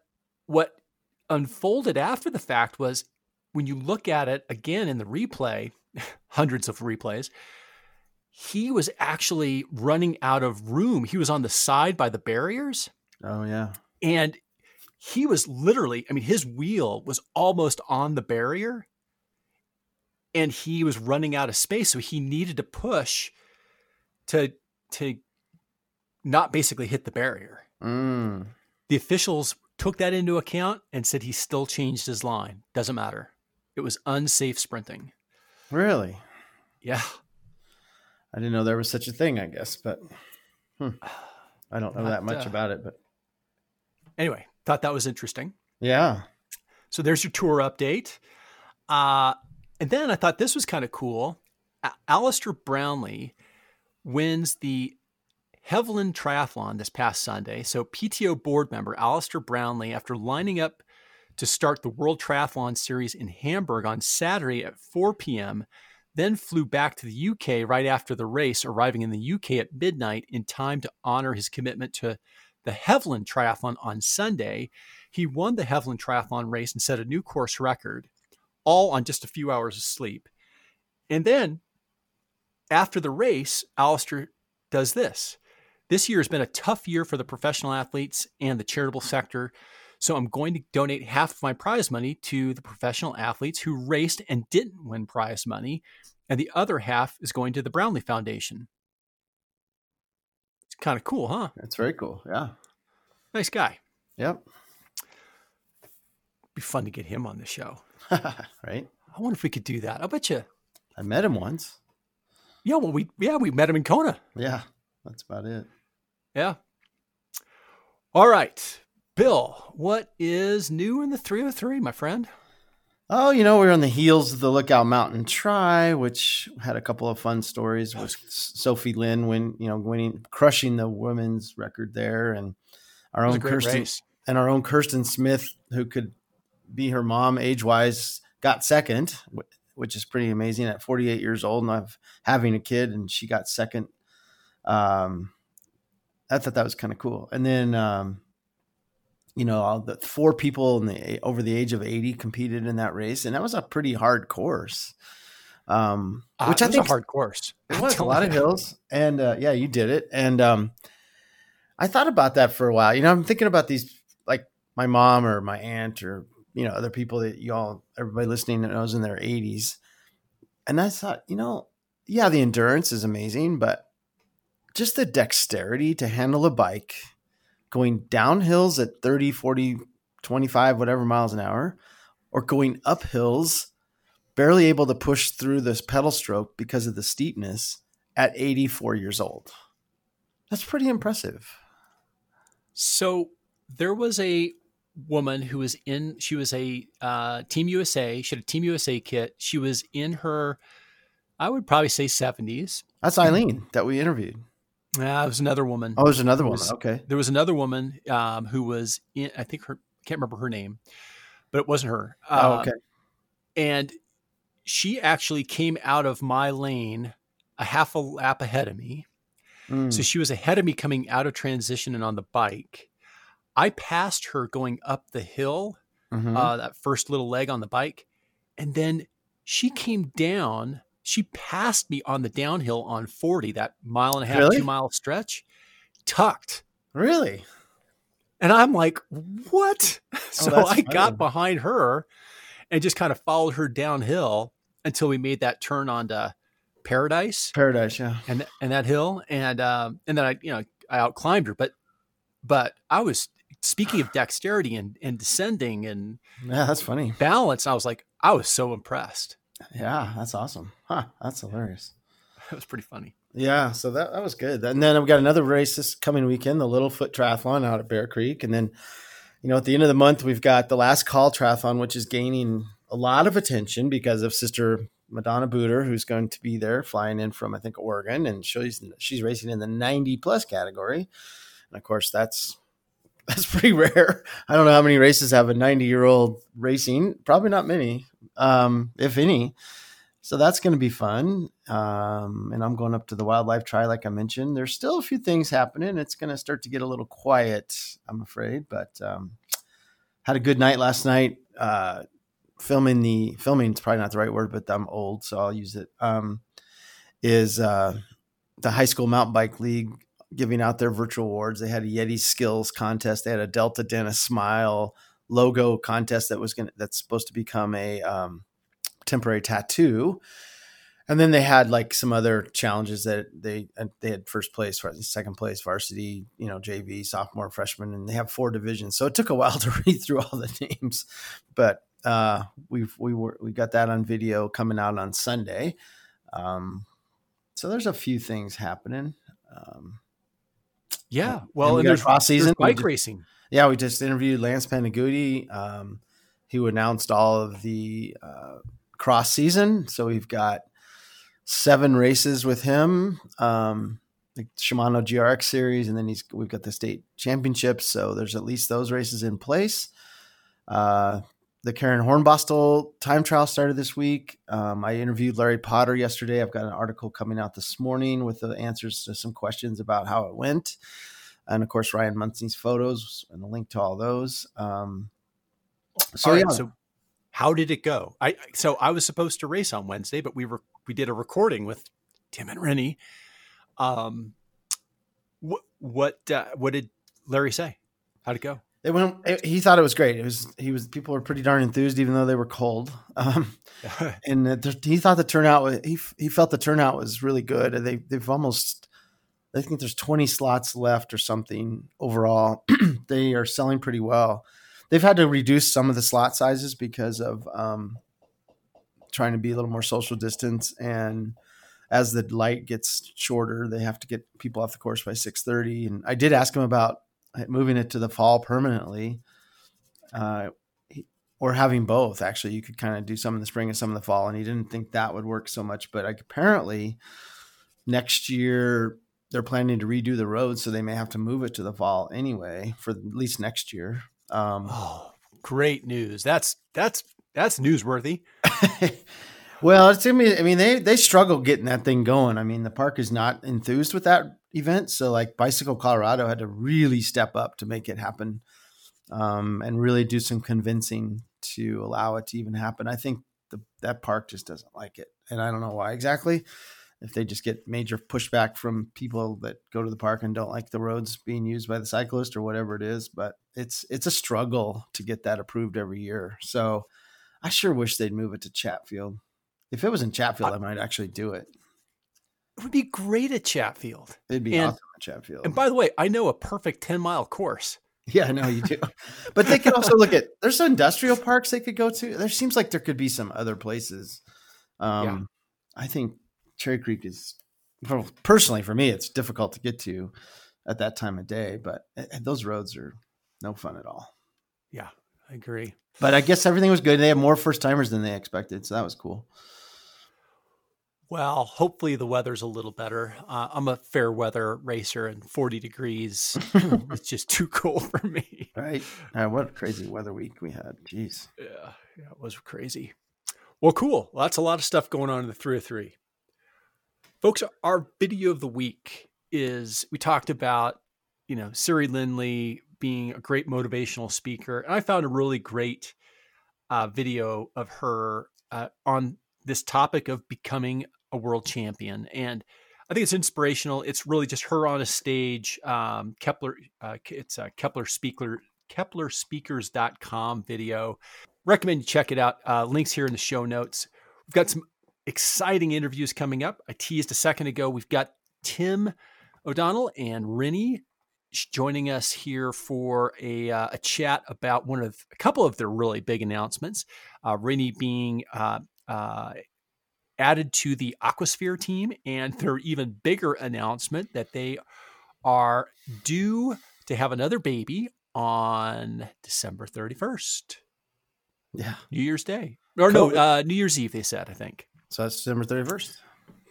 what unfolded after the fact was when you look at it again in the replay (laughs) hundreds of replays he was actually running out of room he was on the side by the barriers Oh yeah. and he was literally i mean his wheel was almost on the barrier and he was running out of space so he needed to push to to not basically hit the barrier Mm. the officials took that into account and said he still changed his line doesn't matter it was unsafe sprinting Really? yeah I didn't know there was such a thing. I guess, but hmm. I don't know Not, that much uh, about it. But anyway thought that was interesting yeah. So there's your tour update. Uh, and then I thought this was kind of cool. A- Alistair Brownlee wins the Helvellyn Triathlon this past Sunday. So PTO board member Alistair Brownlee, after lining up to start the World Triathlon Series in Hamburg on Saturday at 4 p.m., then flew back to the UK right after the race, arriving in the UK at midnight in time to honor his commitment to the Helvellyn Triathlon on Sunday. He won the Helvellyn Triathlon race and set a new course record, all on just a few hours of sleep. And then after the race, Alistair does this. This year has been a tough year for the professional athletes and the charitable sector. So I'm going to donate half of my prize money to the professional athletes who raced and didn't win prize money. And the other half is going to the Brownlee Foundation. It's kind of cool, huh? That's very cool. Yeah. Nice guy. Yep. Be fun to get him on the show. (laughs) right. I wonder if we could do that. I bet you. I met him once. Yeah, well, we yeah we met him in Kona. Yeah. That's about it. Yeah. All right, Bill. What is new in the 303, my friend? Oh, you know, we're on the heels of the Lookout Mountain Try, which had a couple of fun stories with Sophie Lynn when you know winning, crushing the women's record there, and our It was a own Kirsten race. and our own Kirsten Smith, who could be her mom age wise, got second, which is pretty amazing at 48 years old and I've having a kid, and she got second. Um, I thought that was kind of cool. And then, um, you know, all the four people in the over the age of 80 competed in that race, and that was a pretty hard course. Um, Uh, which it I was think a hard course. it was a lot of hills, and uh, yeah, you did it. And um, I thought about that for a while. You know, I'm thinking about these, like my mom or my aunt or you know other people that y'all, everybody listening that knows in their 80s. And I thought, you know, yeah, the endurance is amazing, but just the dexterity to handle a bike going down hills at 30, 40, 25, whatever miles an hour, or going up hills barely able to push through this pedal stroke because of the steepness at 84 years old. That's pretty impressive. So there was a woman who was in. She was a uh, Team USA. She had a Team USA kit. She was in her, I would probably say seventies. That's Eileen that we interviewed. Yeah, it was another woman. Oh, was another woman. was- Okay. There was another woman um, who was in. I think her. Can't remember her name, but it wasn't her. Oh, Um, okay. and she actually came out of my lane a half a lap ahead of me. Mm. So she was ahead of me coming out of transition and on the bike. I passed her going up the hill, Mhm. uh, that first little leg on the bike. And then she came down. She passed me on the downhill on 40, that mile and a half, Really? two mile stretch, tucked. really? And I'm like, what? (laughs) so Oh, that's I got behind her and just kind of followed her downhill until we made that turn onto Paradise Paradise, yeah. and and that hill. And um, and then I, you know, I outclimbed her. But but I was speaking of (sighs) dexterity and, and descending and Yeah, that's funny. balance, I was like, I was so impressed. Yeah, that's awesome. Huh, that's hilarious. (laughs) That was pretty funny. Yeah, so that, that was good. And then we've got another race this coming weekend, the Littlefoot Triathlon out at Bear Creek. And then, you know, at the end of the month, we've got the Last Call Triathlon, which is gaining a lot of attention because of Sister Madonna Buder, who's going to be there flying in from, I think, Oregon. And she's, she's racing in the 90 plus category. And of course, that's (laughs) that's pretty rare. I don't know how many races have a 90 year old racing. Probably not many, um, if any. So that's going to be fun. Um, and I'm going up to the wildlife try, like I mentioned. There's still a few things happening. It's going to start to get a little quiet, I'm afraid. But um, had a good night last night. Uh, filming the filming is probably not the right word, but I'm old, so I'll use it. Um, is uh, the high school mountain bike league giving out their virtual awards? They had a Yeti skills contest. They had a Delta Dental Smile logo contest that was going to that's supposed to become a um, temporary tattoo. And then they had like some other challenges that they uh, they had first place, second place, varsity, you know, JV, sophomore, freshman, and they have four divisions. So it took a while to (laughs) read through all the names, but uh, we've we were we got that on video coming out on Sunday. Um, so there's a few things happening. Um, Yeah. Well, we and there's, cross there's season. We bike racing. Yeah, we just interviewed Lance Panigutti, um, who announced all of the uh, cross season. So we've got seven races with him, um, the Shimano GRX series, and then he's we've got the state championships. So there's at least those races in place. Uh, the Karen Hornbostel time trial started this week. Um, I interviewed Larry Potter yesterday. I've got an article coming out this morning with the answers to some questions about how it went and of course Ryan Munsey's photos and a link to all those. Um, so All right, yeah, so how did it go? I so I was supposed to race on Wednesday, but we were we did a recording with Tim and Rinny. Um, what what uh, what did Larry say? How'd it go? it went. it- he thought it was great. It was he was people were pretty darn enthused, even though they were cold. Um, (laughs) and the, he thought the turnout was he he felt the turnout was really good. They they've almost. I think there's 20 slots left or something overall. (clears throat) they are selling pretty well. They've had to reduce some of the slot sizes because of um, trying to be a little more social distance and as the light gets shorter they have to get people off the course by 6.30 and i did ask him about moving it to the fall permanently uh, or having both actually you could kind of do some in the spring and some in the fall and he didn't think that would work so much but like, apparently next year they're planning to redo the road so they may have to move it to the fall anyway for at least next year um, Oh, great news! That's that's that's newsworthy. (laughs) well, it's I mean, I mean, they they struggle getting that thing going. I mean, the park is not enthused with that event, so like Bicycle Colorado had to really step up to make it happen, um, and really do some convincing to allow it to even happen. I think the that park just doesn't like it, and I don't know why exactly. If they just get major pushback from people that go to the park and don't like the roads being used by the cyclist or whatever it is, but it's it's a struggle to get that approved every year. So I sure wish they'd move it to Chatfield. If it was in Chatfield, I, might actually do it. It would be great at Chatfield. It'd be And- awesome at Chatfield. And by the way, I know a perfect ten mile course. yeah, I know you do. (laughs) but they could also look at there's some industrial parks they could go to. There seems like there could be some other places. Um, Yeah. I think Cherry Creek is well, personally for me, it's difficult to get to at that time of day, but those roads are no fun at all. Yeah, I agree. But I guess everything was good. They have more first timers than they expected, so that was cool. Well, hopefully the weather's a little better. Uh, I'm a fair weather racer, and 40 degrees (laughs) it's just too cold for me. Right. Uh, what a crazy weather week we had. Jeez. Yeah, yeah, it was crazy. Well, cool. Well, that's a lot of stuff going on in the 303. Folks, our video of the week is we talked about, you know, Siri Lindley being a great motivational speaker. And I found a really great uh, video of her uh, on this topic of becoming a world champion. And I think it's inspirational. It's really just her on a stage. Um, Keppler, uh, it's a Keppler speaker, KepplerSpeakers.com video. Recommend you check it out. Uh, links here in the show notes. We've got some exciting interviews coming up. I teased a second ago. We've got Tim O'Donnell and Rinny joining us here for a, uh, a chat about one of a couple of their really big announcements. Uh, Rinny being uh, uh, added to the Aquasphere team, and their even bigger announcement that they are due to have another baby on December 31st. Yeah. New Year's Day. Or no, uh, New Year's Eve, they said, I think. So that's December 31st.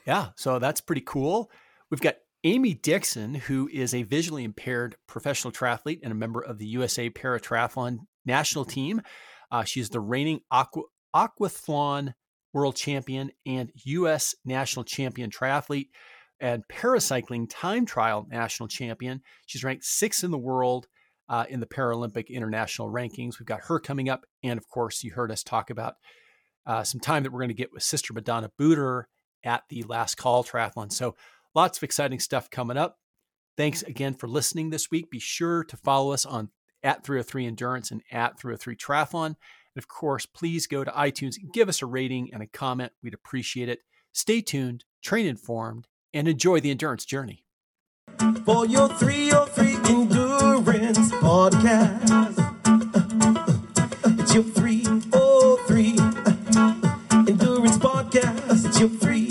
Yeah. So that's pretty cool. We've got Amy Dixon, who is a visually impaired professional triathlete and a member of the USA Paratriathlon national team. Uh, she's the reigning aqua, aquathlon world champion and U.S. national champion triathlete and paracycling time trial national champion. She's ranked sixth in the world uh, in the Paralympic international rankings. We've got her coming up. And of course, you heard us talk about uh, some time that we're going to get with Sister Madonna Buder at the Last Call Triathlon. So lots of exciting stuff coming up. Thanks again for listening this week. Be sure to follow us on at 303 Endurance and at 303 Triathlon. And of course, please go to iTunes give us a rating and a comment. We'd appreciate it. Stay tuned, train informed, and enjoy the endurance journey. For your 303 Endurance Podcast. Podcast. It's